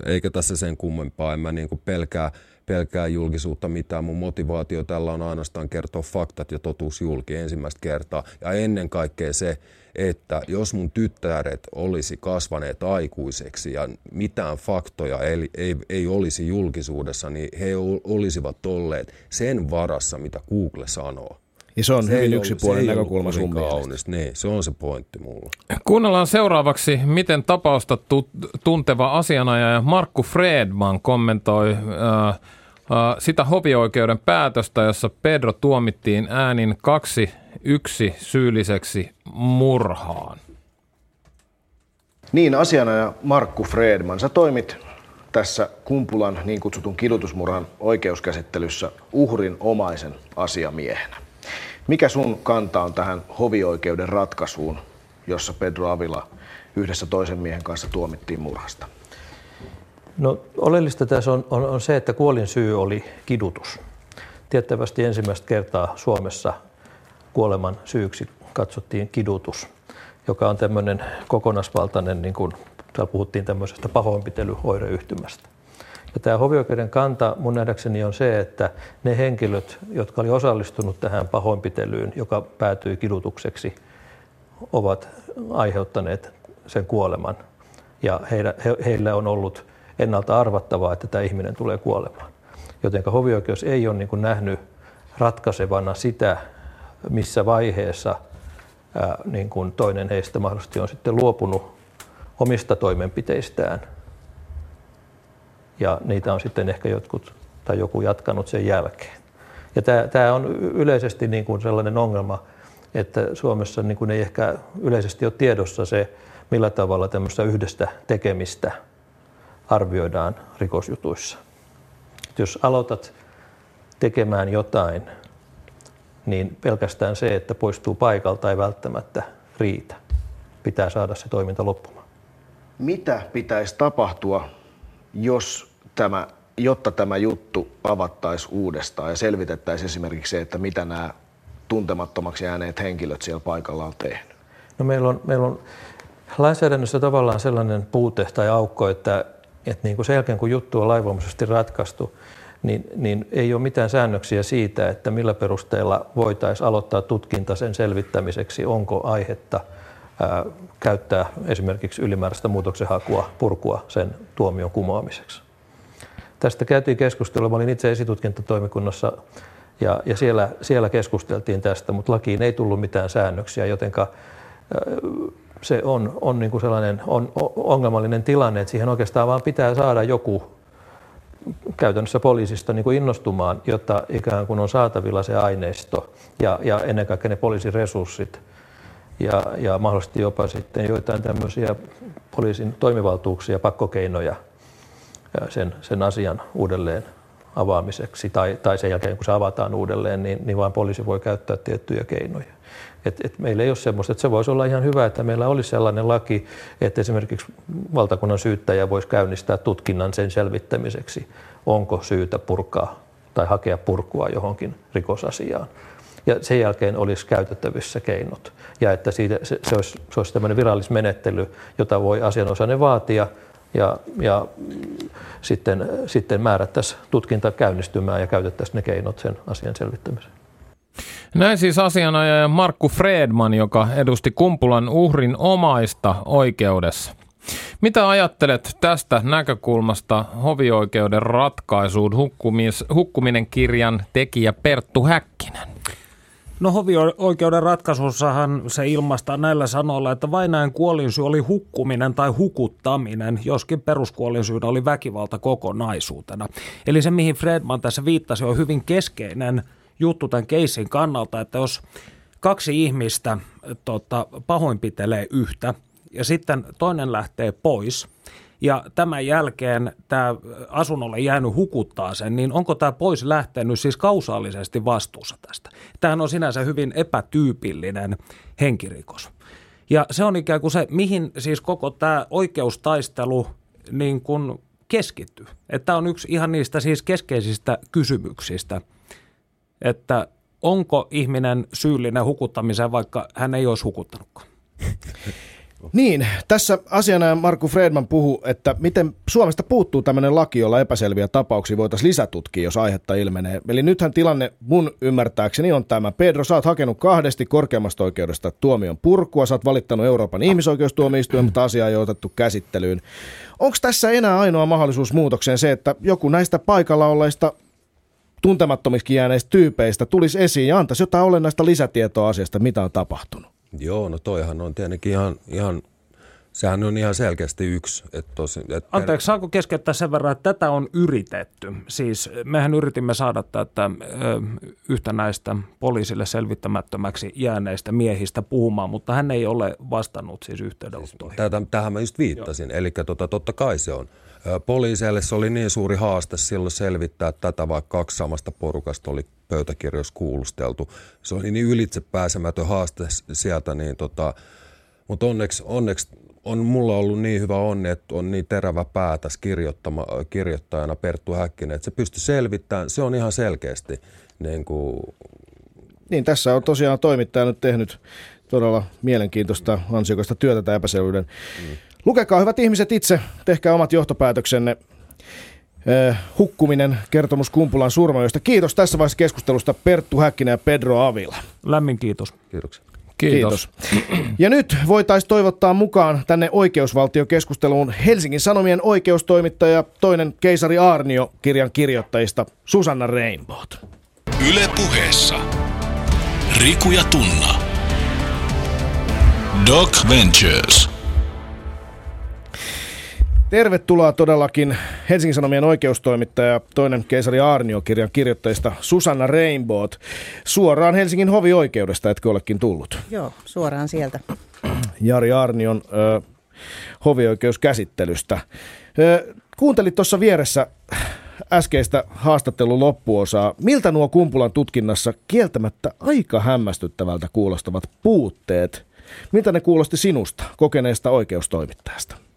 eikä tässä sen kummempaa. En mä niin pelkää pelkää julkisuutta mitään. Mun motivaatio tällä on ainoastaan kertoa faktat ja totuus julki ensimmäistä kertaa. Ja ennen kaikkea se, että jos mun tyttäret olisi kasvaneet aikuiseksi ja mitään faktoja ei, ei, ei olisi julkisuudessa, niin he olisivat olleet sen varassa, mitä Google sanoo. Ja se on se hyvin yksipuolinen näkökulma sun kaunis. Niin, se on se pointti mulla. Kuunnellaan seuraavaksi, miten tapausta tu- tunteva asianajaja Markku Fredman kommentoi äh, äh, sitä hovioikeuden päätöstä, jossa Pedro tuomittiin äänin kaksi yksi syylliseksi murhaan. Niin, asianajaja Markku Fredman, sä toimit tässä Kumpulan niin kutsutun kidutusmurhan oikeuskäsittelyssä uhrin omaisen asiamiehenä. Mikä sun kanta on tähän hovioikeuden ratkaisuun, jossa Pedro Avila yhdessä toisen miehen kanssa tuomittiin murhasta? No, oleellista tässä on, on, on se, että kuolin syy oli kidutus. Tiettävästi ensimmäistä kertaa Suomessa kuoleman syyksi katsottiin kidutus, joka on tämmöinen kokonaisvaltainen, niin kuin täällä puhuttiin tämmöisestä pahoinpitelyoireyhtymästä. Ja tämä hovioikeuden kanta mun nähdäkseni on se, että ne henkilöt, jotka oli osallistunut tähän pahoinpitelyyn, joka päätyi kidutukseksi, ovat aiheuttaneet sen kuoleman. Ja heillä, he, heillä on ollut ennalta arvattavaa, että tämä ihminen tulee kuolemaan. Joten hovioikeus ei ole niin nähnyt ratkaisevana sitä, missä vaiheessa ää, niin kuin toinen heistä mahdollisesti on sitten luopunut omista toimenpiteistään – ja niitä on sitten ehkä jotkut tai joku jatkanut sen jälkeen. Ja tämä, tämä on yleisesti niin kuin sellainen ongelma, että Suomessa niin kuin ei ehkä yleisesti ole tiedossa se, millä tavalla tämmöistä yhdestä tekemistä arvioidaan rikosjutuissa. Jos aloitat tekemään jotain, niin pelkästään se, että poistuu paikalta ei välttämättä riitä. Pitää saada se toiminta loppumaan. Mitä pitäisi tapahtua, jos tämä jotta tämä juttu avattaisiin uudestaan ja selvitettäisiin esimerkiksi se, että mitä nämä tuntemattomaksi jääneet henkilöt siellä paikalla on tehnyt? No meillä on, meillä on lainsäädännössä tavallaan sellainen puute tai aukko, että, että niin kuin sen jälkeen kun juttu on laivoimaisesti ratkaistu, niin, niin ei ole mitään säännöksiä siitä, että millä perusteella voitaisiin aloittaa tutkinta sen selvittämiseksi, onko aihetta käyttää esimerkiksi ylimääräistä muutoksenhakua, purkua sen tuomion kumoamiseksi. Tästä käytiin keskustelua. Mä olin itse esitutkintatoimikunnassa ja, ja siellä, siellä keskusteltiin tästä, mutta lakiin ei tullut mitään säännöksiä, jotenka se on, on niin kuin sellainen on, ongelmallinen tilanne, että siihen oikeastaan vaan pitää saada joku käytännössä poliisista niin kuin innostumaan, jotta ikään kuin on saatavilla se aineisto ja, ja ennen kaikkea ne poliisiresurssit ja, ja mahdollisesti jopa sitten joitain tämmöisiä poliisin toimivaltuuksia, pakkokeinoja sen, sen asian uudelleen avaamiseksi tai, tai sen jälkeen kun se avataan uudelleen, niin, niin vain poliisi voi käyttää tiettyjä keinoja. Et, et meillä ei ole semmoista, että se voisi olla ihan hyvä, että meillä olisi sellainen laki, että esimerkiksi valtakunnan syyttäjä voisi käynnistää tutkinnan sen selvittämiseksi, onko syytä purkaa tai hakea purkua johonkin rikosasiaan. Ja sen jälkeen olisi käytettävissä keinot. Ja että siitä, se, se, olisi, se olisi tämmöinen virallismenettely, jota voi asianosainen vaatia ja, ja sitten, sitten määrättäisiin tutkinta käynnistymään ja käytettäisiin ne keinot sen asian selvittämiseen. Näin siis asianajaja Markku Fredman, joka edusti Kumpulan uhrin omaista oikeudessa. Mitä ajattelet tästä näkökulmasta hovioikeuden ratkaisuun hukkumis, hukkuminen kirjan tekijä Perttu Häkkinen? No hovioikeuden ratkaisussahan se ilmaistaan näillä sanoilla, että vainajan kuolinsyy oli hukkuminen tai hukuttaminen, joskin peruskuolinsyynä oli väkivalta kokonaisuutena. Eli se, mihin Fredman tässä viittasi, on hyvin keskeinen – juttu tämän keissin kannalta, että jos kaksi ihmistä tota, pahoinpitelee yhtä ja sitten toinen lähtee pois ja tämän jälkeen tämä asunnolle jäänyt hukuttaa sen, niin onko tämä pois lähtenyt siis kausaalisesti vastuussa tästä? Tämähän on sinänsä hyvin epätyypillinen henkirikos. Ja se on ikään kuin se, mihin siis koko tämä oikeustaistelu niin kuin keskittyy. Että tämä on yksi ihan niistä siis keskeisistä kysymyksistä – että onko ihminen syyllinen hukuttamiseen, vaikka hän ei olisi hukuttanutkaan. Niin, tässä asiana Markku Fredman puhuu, että miten Suomesta puuttuu tämmöinen laki, jolla epäselviä tapauksia voitaisiin lisätutkia, jos aihetta ilmenee. Eli nythän tilanne mun ymmärtääkseni on tämä. Pedro, sä oot hakenut kahdesti korkeammasta oikeudesta tuomion purkua, sä oot valittanut Euroopan ihmisoikeustuomioistuin, mutta asia ei otettu käsittelyyn. Onko tässä enää ainoa mahdollisuus muutokseen se, että joku näistä paikalla olleista tuntemattomiksi jääneistä tyypeistä tulisi esiin ja antaisi jotain olennaista lisätietoa asiasta, mitä on tapahtunut. Joo, no toihan on tietenkin ihan, ihan sehän on ihan selkeästi yksi. Että tosi, että Anteeksi, saanko keskeyttää sen verran, että tätä on yritetty? Siis mehän yritimme saada tätä ö, yhtä näistä poliisille selvittämättömäksi jääneistä miehistä puhumaan, mutta hän ei ole vastannut siis yhteydenottoihin. Siis, tähän mä just viittasin, Joo. eli tota, totta kai se on. Poliiseille se oli niin suuri haaste silloin selvittää tätä, vaikka kaksi samasta porukasta oli pöytäkirjoissa kuulusteltu. Se oli niin ylitse pääsemätön haaste sieltä, niin tota, mutta onneksi, onneksi on mulla ollut niin hyvä onni, että on niin terävä pää tässä kirjoittajana Perttu Häkkinen, että se pystyy selvittämään. Se on ihan selkeästi niin kuin... Niin, tässä on tosiaan toimittaja nyt tehnyt todella mielenkiintoista ansiokasta työtä tämän epäselvyyden mm. Lukekaa hyvät ihmiset itse, tehkää omat johtopäätöksenne. Eh, hukkuminen, kertomus Kumpulan surmajoista. Kiitos tässä vaiheessa keskustelusta Perttu Häkkinen ja Pedro Avila. Lämmin kiitos. Kiitoksia. Kiitos. Kiitos. Ja nyt voitaisiin toivottaa mukaan tänne oikeusvaltiokeskusteluun Helsingin Sanomien oikeustoimittaja, toinen keisari Arnio kirjan kirjoittajista Susanna Rainbowt. Yle puheessa. Riku ja Tunna. Doc Ventures. Tervetuloa todellakin Helsingin Sanomien oikeustoimittaja, toinen keisari Aarnio-kirjan kirjoittajista Susanna Rainbowt. Suoraan Helsingin hovioikeudesta, etkö olekin tullut? Joo, suoraan sieltä. Jari Arnion ö, hovioikeuskäsittelystä. Ö, kuuntelit tuossa vieressä äskeistä haastattelun loppuosaa. Miltä nuo Kumpulan tutkinnassa kieltämättä aika hämmästyttävältä kuulostavat puutteet? Miltä ne kuulosti sinusta, kokeneesta oikeustoimittajasta?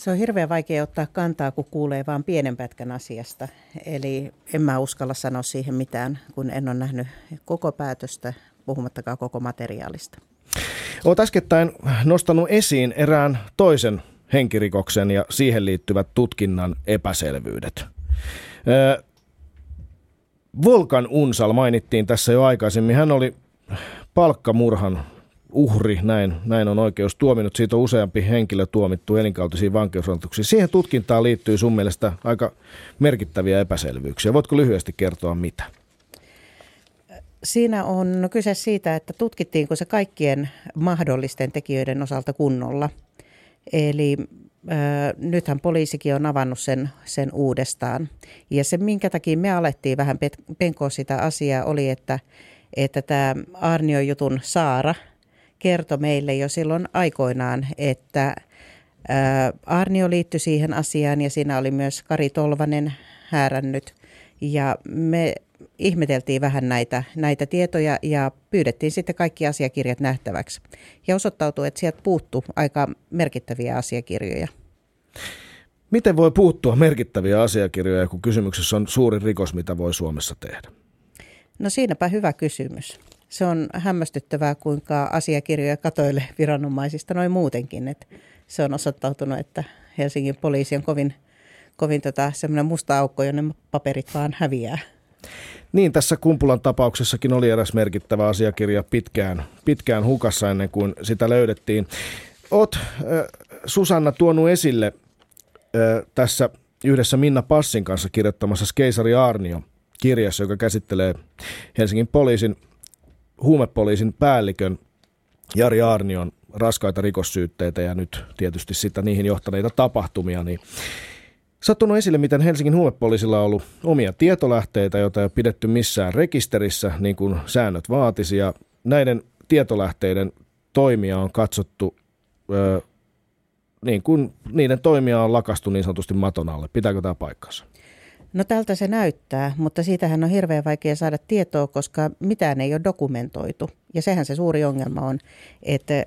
Se on hirveän vaikea ottaa kantaa, kun kuulee vain pienen pätkän asiasta. Eli en mä uskalla sanoa siihen mitään, kun en ole nähnyt koko päätöstä, puhumattakaan koko materiaalista. Olet äskettäin nostanut esiin erään toisen henkirikoksen ja siihen liittyvät tutkinnan epäselvyydet. Volkan Unsal mainittiin tässä jo aikaisemmin. Hän oli palkkamurhan uhri, näin, näin on oikeus tuominut. Siitä on useampi henkilö tuomittu elinkautisiin vankeusrangaistuksiin. Siihen tutkintaan liittyy sun mielestä aika merkittäviä epäselvyyksiä. Voitko lyhyesti kertoa mitä? Siinä on kyse siitä, että tutkittiinko se kaikkien mahdollisten tekijöiden osalta kunnolla. Eli äh, nythän poliisikin on avannut sen, sen uudestaan. Ja se, minkä takia me alettiin vähän penkoa sitä asiaa, oli, että, että tämä Arnion jutun Saara – kertoi meille jo silloin aikoinaan, että Arnio liittyi siihen asiaan ja siinä oli myös Kari Tolvanen häärännyt. Ja me ihmeteltiin vähän näitä, näitä tietoja ja pyydettiin sitten kaikki asiakirjat nähtäväksi. Ja osoittautui, että sieltä puuttuu aika merkittäviä asiakirjoja. Miten voi puuttua merkittäviä asiakirjoja, kun kysymyksessä on suuri rikos, mitä voi Suomessa tehdä? No siinäpä hyvä kysymys se on hämmästyttävää, kuinka asiakirjoja katoille viranomaisista noin muutenkin. Et se on osoittautunut, että Helsingin poliisi on kovin, kovin tota, semmoinen musta aukko, jonne paperit vaan häviää. Niin, tässä Kumpulan tapauksessakin oli eräs merkittävä asiakirja pitkään, pitkään hukassa ennen kuin sitä löydettiin. Oot, äh, Susanna, tuonut esille äh, tässä yhdessä Minna Passin kanssa kirjoittamassa Keisari Arnio kirjassa, joka käsittelee Helsingin poliisin huumepoliisin päällikön Jari Arnion raskaita rikossyytteitä ja nyt tietysti sitä niihin johtaneita tapahtumia, niin sattunut esille, miten Helsingin huumepoliisilla on ollut omia tietolähteitä, joita ei ole pidetty missään rekisterissä, niin kuin säännöt vaatisi, ja näiden tietolähteiden toimia on katsottu, ö, niin kuin niiden toimia on lakastu niin sanotusti maton alle. Pitääkö tämä paikkansa? No tältä se näyttää, mutta siitähän on hirveän vaikea saada tietoa, koska mitään ei ole dokumentoitu. Ja sehän se suuri ongelma on, että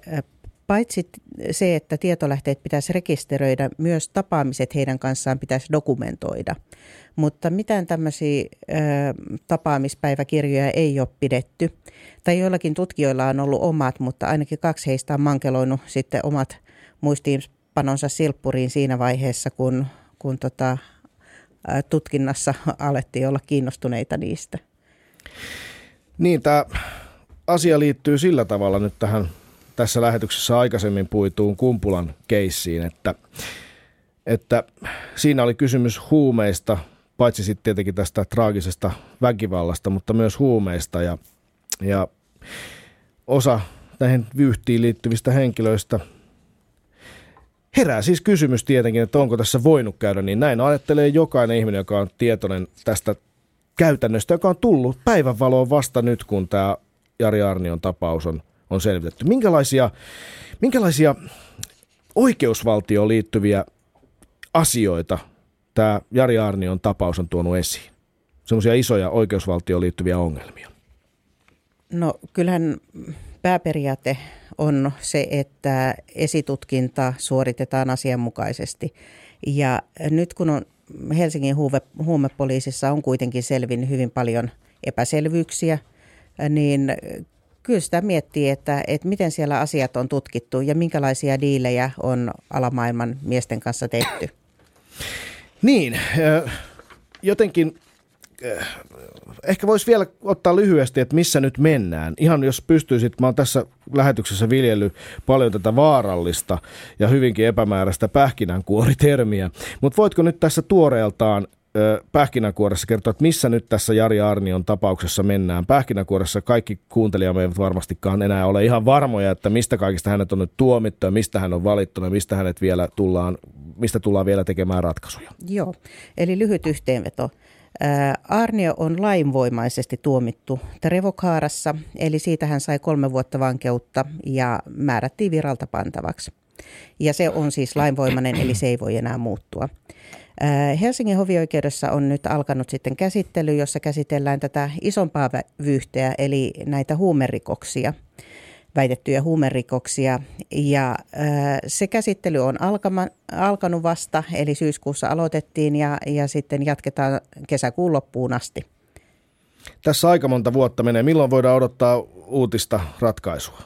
paitsi se, että tietolähteet pitäisi rekisteröidä, myös tapaamiset heidän kanssaan pitäisi dokumentoida. Mutta mitään tämmöisiä ö, tapaamispäiväkirjoja ei ole pidetty. Tai joillakin tutkijoilla on ollut omat, mutta ainakin kaksi heistä on mankeloinut sitten omat muistiinpanonsa silppuriin siinä vaiheessa, kun, kun tota, tutkinnassa alettiin olla kiinnostuneita niistä. Niin, tämä asia liittyy sillä tavalla nyt tähän tässä lähetyksessä aikaisemmin puituun Kumpulan keissiin, että, että siinä oli kysymys huumeista, paitsi sitten tietenkin tästä traagisesta väkivallasta, mutta myös huumeista ja, ja osa näihin vyyhtiin liittyvistä henkilöistä Herää siis kysymys tietenkin, että onko tässä voinut käydä, niin näin ajattelee jokainen ihminen, joka on tietoinen tästä käytännöstä, joka on tullut päivänvaloon vasta nyt, kun tämä Jari Arnion tapaus on, on selvitetty. Minkälaisia, minkälaisia oikeusvaltioon liittyviä asioita tämä Jari Arnion tapaus on tuonut esiin? Semmoisia isoja oikeusvaltioon liittyviä ongelmia. No kyllähän pääperiaate on se, että esitutkinta suoritetaan asianmukaisesti. Ja nyt kun on Helsingin huume, huumepoliisissa on kuitenkin selvinnyt hyvin paljon epäselvyyksiä, niin kyllä sitä miettii, että, että miten siellä asiat on tutkittu ja minkälaisia diilejä on alamaailman miesten kanssa tehty. Niin, jotenkin ehkä voisi vielä ottaa lyhyesti, että missä nyt mennään. Ihan jos pystyisit, mä oon tässä lähetyksessä viljellyt paljon tätä vaarallista ja hyvinkin epämääräistä pähkinänkuoritermiä, mutta voitko nyt tässä tuoreeltaan pähkinänkuoressa kertoa, että missä nyt tässä Jari Arnion tapauksessa mennään. Pähkinänkuoressa kaikki kuuntelijamme eivät varmastikaan enää ole ihan varmoja, että mistä kaikista hänet on nyt tuomittu ja mistä hän on valittu ja mistä hänet vielä tullaan, mistä tullaan vielä tekemään ratkaisuja. Joo, eli lyhyt yhteenveto. Arnio on lainvoimaisesti tuomittu Trevokaarassa, eli siitä hän sai kolme vuotta vankeutta ja määrättiin viralta pantavaksi. Ja se on siis lainvoimainen, eli se ei voi enää muuttua. Helsingin hovioikeudessa on nyt alkanut sitten käsittely, jossa käsitellään tätä isompaa vyyhteä, eli näitä huumerikoksia. Väitettyjä huumerikoksia. Ja se käsittely on alkama, alkanut vasta, eli syyskuussa aloitettiin ja, ja sitten jatketaan kesäkuun loppuun asti. Tässä aika monta vuotta menee. Milloin voidaan odottaa uutista ratkaisua?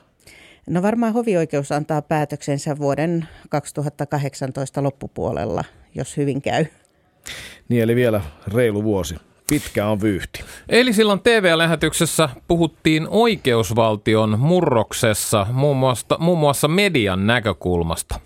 No varmaan hovioikeus antaa päätöksensä vuoden 2018 loppupuolella, jos hyvin käy. Niin, eli vielä reilu vuosi. Pitkä on vyyhti. Eli silloin TV-lähetyksessä puhuttiin oikeusvaltion murroksessa muun muassa, muun muassa median näkökulmasta.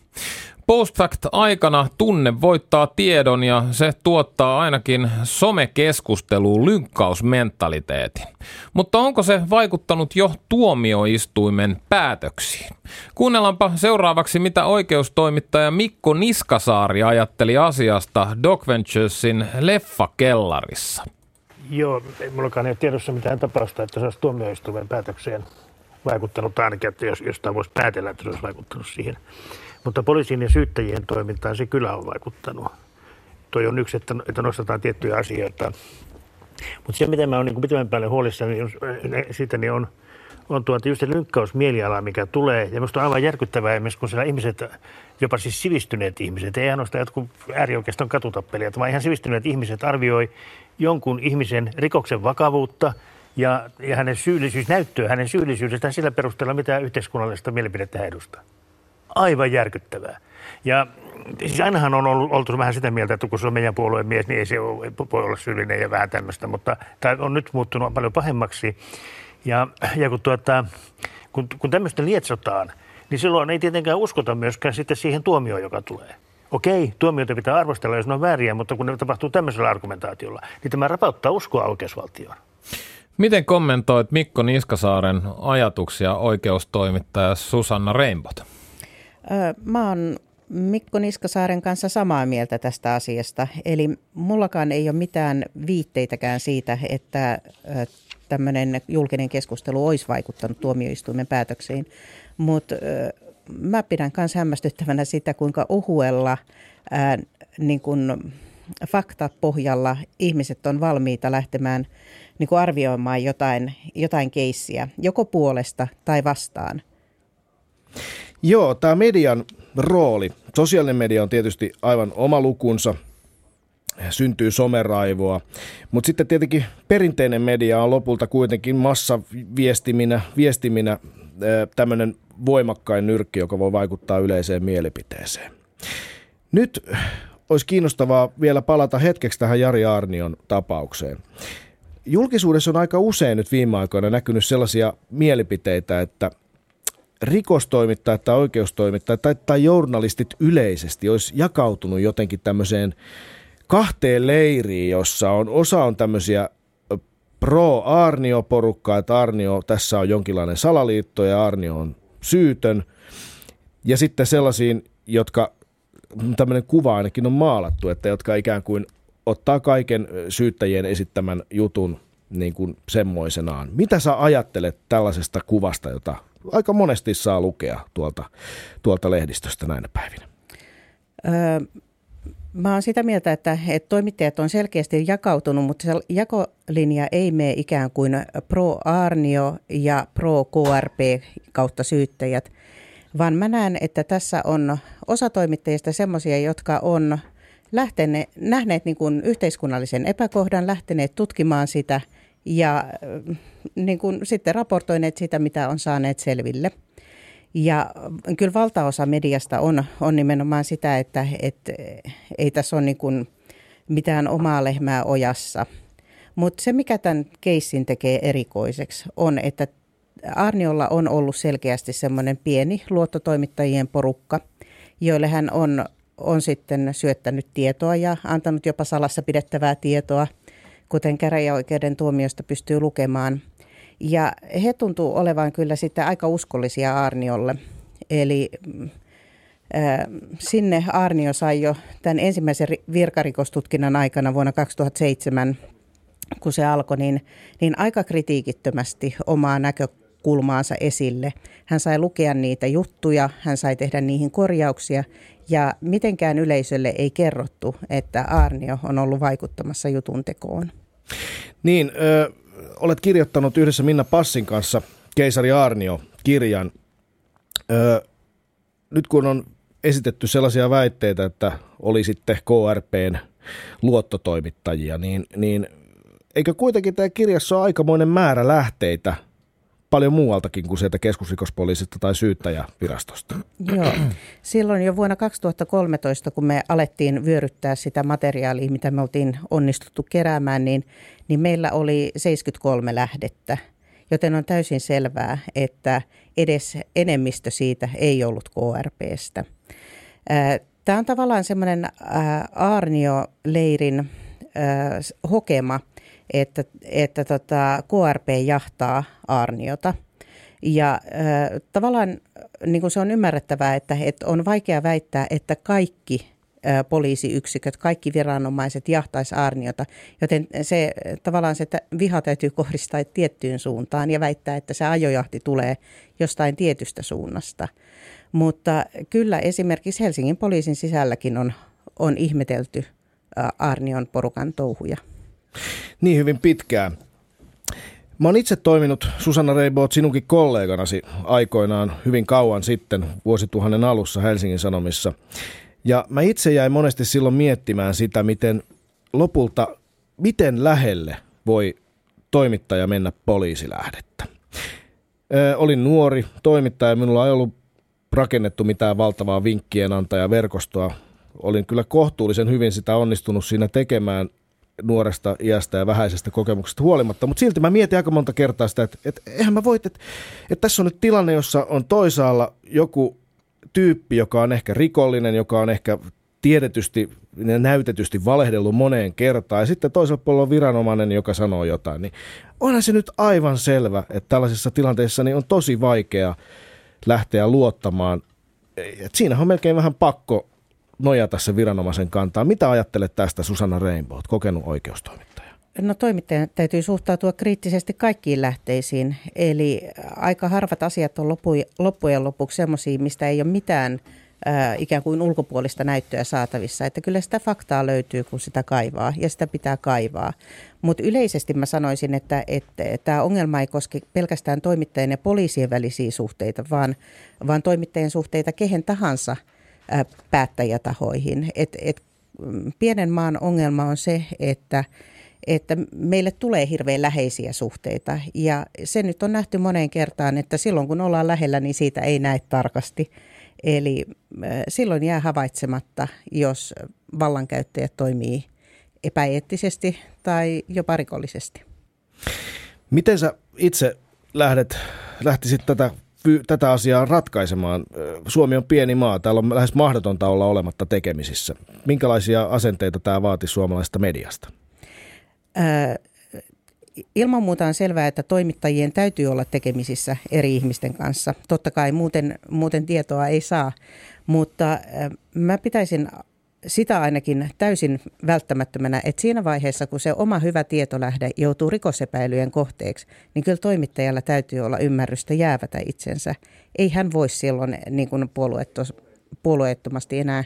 Postfact-aikana tunne voittaa tiedon ja se tuottaa ainakin somekeskusteluun lynkkausmentaliteetin. Mutta onko se vaikuttanut jo tuomioistuimen päätöksiin? Kuunnellaanpa seuraavaksi, mitä oikeustoimittaja Mikko Niskasaari ajatteli asiasta Doc Venturesin leffakellarissa. Joo, ei mullakaan ole tiedossa mitään tapausta, että se olisi tuomioistuimen päätökseen vaikuttanut ainakin, että jos jostain voisi päätellä, että se olisi vaikuttanut siihen. Mutta poliisin ja syyttäjien toimintaan se kyllä on vaikuttanut. Toi on yksi, että, että nostetaan tiettyjä asioita. Mutta se, mitä mä oon niin pitemmän päälle huolissani niin siitä, niin on, on tuota just se lynkkausmieliala, mikä tulee. Ja minusta on aivan järkyttävää myös, kun siellä ihmiset, jopa siis sivistyneet ihmiset, ei ainoastaan jotkut äärioikeiston katutappelijat, vaan ihan sivistyneet ihmiset arvioi jonkun ihmisen rikoksen vakavuutta ja, ja hänen syyllisyysnäyttöä hänen syyllisyydestään sillä perusteella, mitä yhteiskunnallista mielipidettä hän edustaa aivan järkyttävää. Ja siis ainahan on ollut, oltu vähän sitä mieltä, että kun se on meidän puolueen mies, niin ei se ole, voi olla syyllinen ja vähän tämmöistä, mutta tämä on nyt muuttunut paljon pahemmaksi. Ja, ja kun, tuota, kun, kun tämmöistä lietsotaan, niin silloin ei tietenkään uskota myöskään sitten siihen tuomioon, joka tulee. Okei, tuomioita pitää arvostella, jos ne on vääriä, mutta kun ne tapahtuu tämmöisellä argumentaatiolla, niin tämä rapauttaa uskoa oikeusvaltioon. Miten kommentoit Mikko Niskasaaren ajatuksia oikeustoimittaja Susanna Reinbot? Mä oon Mikko Niskasaaren kanssa samaa mieltä tästä asiasta. Eli mullakaan ei ole mitään viitteitäkään siitä, että tämmöinen julkinen keskustelu olisi vaikuttanut tuomioistuimen päätöksiin. Mutta mä pidän myös hämmästyttävänä sitä, kuinka ohuella ää, niin kun faktapohjalla ihmiset on valmiita lähtemään niin arvioimaan jotain, jotain keissiä, joko puolesta tai vastaan. Joo, tämä median rooli. Sosiaalinen media on tietysti aivan oma lukunsa. Syntyy someraivoa. Mutta sitten tietenkin perinteinen media on lopulta kuitenkin massaviestiminä viestiminä tämmöinen voimakkain nyrkki, joka voi vaikuttaa yleiseen mielipiteeseen. Nyt olisi kiinnostavaa vielä palata hetkeksi tähän Jari Arnion tapaukseen. Julkisuudessa on aika usein nyt viime aikoina näkynyt sellaisia mielipiteitä, että rikostoimittajat tai oikeustoimittajat tai, tai journalistit yleisesti olisi jakautunut jotenkin tämmöiseen kahteen leiriin, jossa on osa on tämmöisiä pro-Arnio-porukkaa, että Arnio tässä on jonkinlainen salaliitto ja Arnio on syytön. Ja sitten sellaisiin, jotka tämmöinen kuva ainakin on maalattu, että jotka ikään kuin ottaa kaiken syyttäjien esittämän jutun niin kuin semmoisenaan. Mitä sä ajattelet tällaisesta kuvasta, jota aika monesti saa lukea tuolta, tuolta lehdistöstä näinä päivinä? Öö, mä oon sitä mieltä, että, että toimittajat on selkeästi jakautunut, mutta se jakolinja ei mene ikään kuin pro-Arnio ja pro-KRP kautta syyttäjät, vaan mä näen, että tässä on osa toimittajista semmoisia, jotka on lähteneet, nähneet niin kuin yhteiskunnallisen epäkohdan, lähteneet tutkimaan sitä – ja äh, niin kuin sitten raportoineet sitä, mitä on saaneet selville. Ja kyllä valtaosa mediasta on, on nimenomaan sitä, että, että ei tässä ole niin kuin mitään omaa lehmää ojassa. Mutta se, mikä tämän keissin tekee erikoiseksi, on, että Arniolla on ollut selkeästi semmoinen pieni luottotoimittajien porukka, joille hän on, on sitten syöttänyt tietoa ja antanut jopa salassa pidettävää tietoa – kuten käräjäoikeuden tuomiosta pystyy lukemaan. Ja he tuntuu olevan kyllä sitten aika uskollisia Arniolle. Eli äh, sinne Arnio sai jo tämän ensimmäisen virkarikostutkinnan aikana vuonna 2007, kun se alkoi, niin, niin aika kritiikittömästi omaa näkökulmaansa esille. Hän sai lukea niitä juttuja, hän sai tehdä niihin korjauksia ja mitenkään yleisölle ei kerrottu, että Arnio on ollut vaikuttamassa jutun tekoon. Niin, ö, olet kirjoittanut yhdessä Minna Passin kanssa Keisari Arnio kirjan. Öö, nyt kun on esitetty sellaisia väitteitä, että oli sitten KRPn luottotoimittajia, niin, niin eikö kuitenkin tämä kirjassa ole aikamoinen määrä lähteitä paljon muualtakin kuin sieltä keskusrikospoliisista tai syyttäjävirastosta? Joo. Silloin jo vuonna 2013, kun me alettiin vyöryttää sitä materiaalia, mitä me oltiin onnistuttu keräämään, niin, niin meillä oli 73 lähdettä. Joten on täysin selvää, että edes enemmistö siitä ei ollut KRPstä. Tämä on tavallaan semmoinen Aarnio-leirin hokema, että, että tota, KRP jahtaa Aarniota. Ja äh, tavallaan niin kuin se on ymmärrettävää, että, että on vaikea väittää, että kaikki äh, poliisiyksiköt, kaikki viranomaiset jahtaisi Aarniota, joten se tavallaan se, viha täytyy kohdistaa tiettyyn suuntaan ja väittää, että se ajojahti tulee jostain tietystä suunnasta. Mutta kyllä esimerkiksi Helsingin poliisin sisälläkin on, on ihmetelty Arnion porukan touhuja. Niin hyvin pitkään. Mä oon itse toiminut Susanna Reiboot sinunkin kolleganasi aikoinaan hyvin kauan sitten, vuosituhannen alussa Helsingin Sanomissa. Ja mä itse jäin monesti silloin miettimään sitä, miten lopulta, miten lähelle voi toimittaja mennä poliisilähdettä. Ö, olin nuori toimittaja, minulla ei ollut rakennettu mitään valtavaa vinkkien antajaverkostoa. Olin kyllä kohtuullisen hyvin sitä onnistunut siinä tekemään nuoresta iästä ja vähäisestä kokemuksesta huolimatta, mutta silti mä mietin aika monta kertaa sitä, että, että eihän mä voit, että, että tässä on nyt tilanne, jossa on toisaalla joku tyyppi, joka on ehkä rikollinen, joka on ehkä tiedetysti ja näytetysti valehdellut moneen kertaan, ja sitten toisella puolella on viranomainen, joka sanoo jotain, niin onhan se nyt aivan selvä, että tällaisessa tilanteessa niin on tosi vaikea lähteä luottamaan. Et siinä on melkein vähän pakko nojata se viranomaisen kantaa. Mitä ajattelet tästä Susanna Rainbow, kokenut oikeustoimittaja? No toimittajan täytyy suhtautua kriittisesti kaikkiin lähteisiin. Eli aika harvat asiat on loppujen lopuksi sellaisia, mistä ei ole mitään ää, ikään kuin ulkopuolista näyttöä saatavissa. Että kyllä sitä faktaa löytyy, kun sitä kaivaa ja sitä pitää kaivaa. Mutta yleisesti mä sanoisin, että tämä ongelma ei koske pelkästään toimittajien ja poliisien välisiä suhteita, vaan, vaan toimittajien suhteita kehen tahansa – päättäjätahoihin. Et, et, mm, pienen maan ongelma on se, että että meille tulee hirveän läheisiä suhteita ja se nyt on nähty moneen kertaan, että silloin kun ollaan lähellä, niin siitä ei näe tarkasti. Eli silloin jää havaitsematta, jos vallankäyttäjät toimii epäeettisesti tai jopa rikollisesti. Miten sä itse lähdet, lähtisit tätä tätä asiaa ratkaisemaan? Suomi on pieni maa, täällä on lähes mahdotonta olla olematta tekemisissä. Minkälaisia asenteita tämä vaati suomalaisesta mediasta? Ää, ilman muuta on selvää, että toimittajien täytyy olla tekemisissä eri ihmisten kanssa. Totta kai muuten, muuten tietoa ei saa, mutta mä pitäisin sitä ainakin täysin välttämättömänä, että siinä vaiheessa, kun se oma hyvä tietolähde joutuu rikosepäilyjen kohteeksi, niin kyllä toimittajalla täytyy olla ymmärrystä jäävätä itsensä. Ei hän voi silloin niin kuin puolueettomasti enää,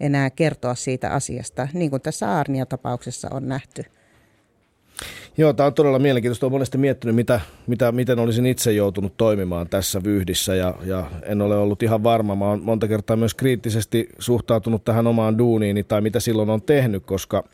enää kertoa siitä asiasta, niin kuin tässä Arnia-tapauksessa on nähty – Joo, tämä on todella mielenkiintoista. Olen monesti miettinyt, mitä, mitä, miten olisin itse joutunut toimimaan tässä vyhdissä ja, ja en ole ollut ihan varma. Mä olen monta kertaa myös kriittisesti suhtautunut tähän omaan duuniini tai mitä silloin on tehnyt, koska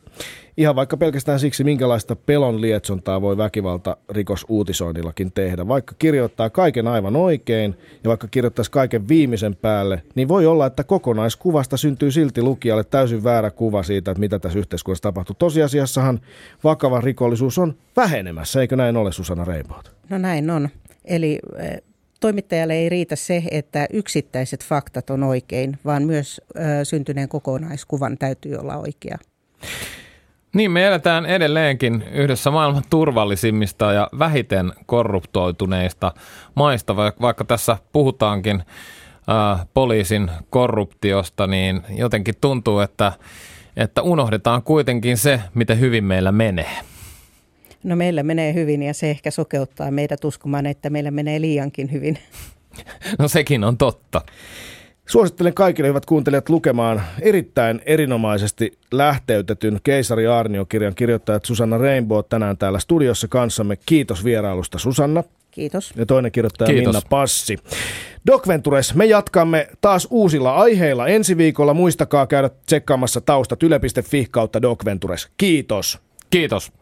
Ihan vaikka pelkästään siksi, minkälaista pelon lietsontaa voi väkivalta rikosuutisoinnillakin tehdä. Vaikka kirjoittaa kaiken aivan oikein ja vaikka kirjoittaisi kaiken viimeisen päälle, niin voi olla, että kokonaiskuvasta syntyy silti lukijalle täysin väärä kuva siitä, että mitä tässä yhteiskunnassa tapahtuu. Tosiasiassahan vakava rikollisuus on vähenemässä, eikö näin ole Susanna Reipaut? No näin on. Eli eh, toimittajalle ei riitä se, että yksittäiset faktat on oikein, vaan myös ö, eh, syntyneen kokonaiskuvan täytyy olla oikea. Niin, me eletään edelleenkin yhdessä maailman turvallisimmista ja vähiten korruptoituneista maista, vaikka tässä puhutaankin äh, poliisin korruptiosta, niin jotenkin tuntuu, että, että unohdetaan kuitenkin se, miten hyvin meillä menee. No meillä menee hyvin ja se ehkä sokeuttaa meidät uskomaan, että meillä menee liiankin hyvin. No sekin on totta. Suosittelen kaikille hyvät kuuntelijat lukemaan erittäin erinomaisesti lähteytetyn Keisari Aarnio-kirjan kirjoittajat Susanna Rainbow tänään täällä studiossa kanssamme. Kiitos vierailusta Susanna. Kiitos. Ja toinen kirjoittaja Kiitos. Minna Passi. Doc Ventures, me jatkamme taas uusilla aiheilla ensi viikolla. Muistakaa käydä tsekkaamassa taustat yle.fi kautta Doc Ventures. Kiitos. Kiitos.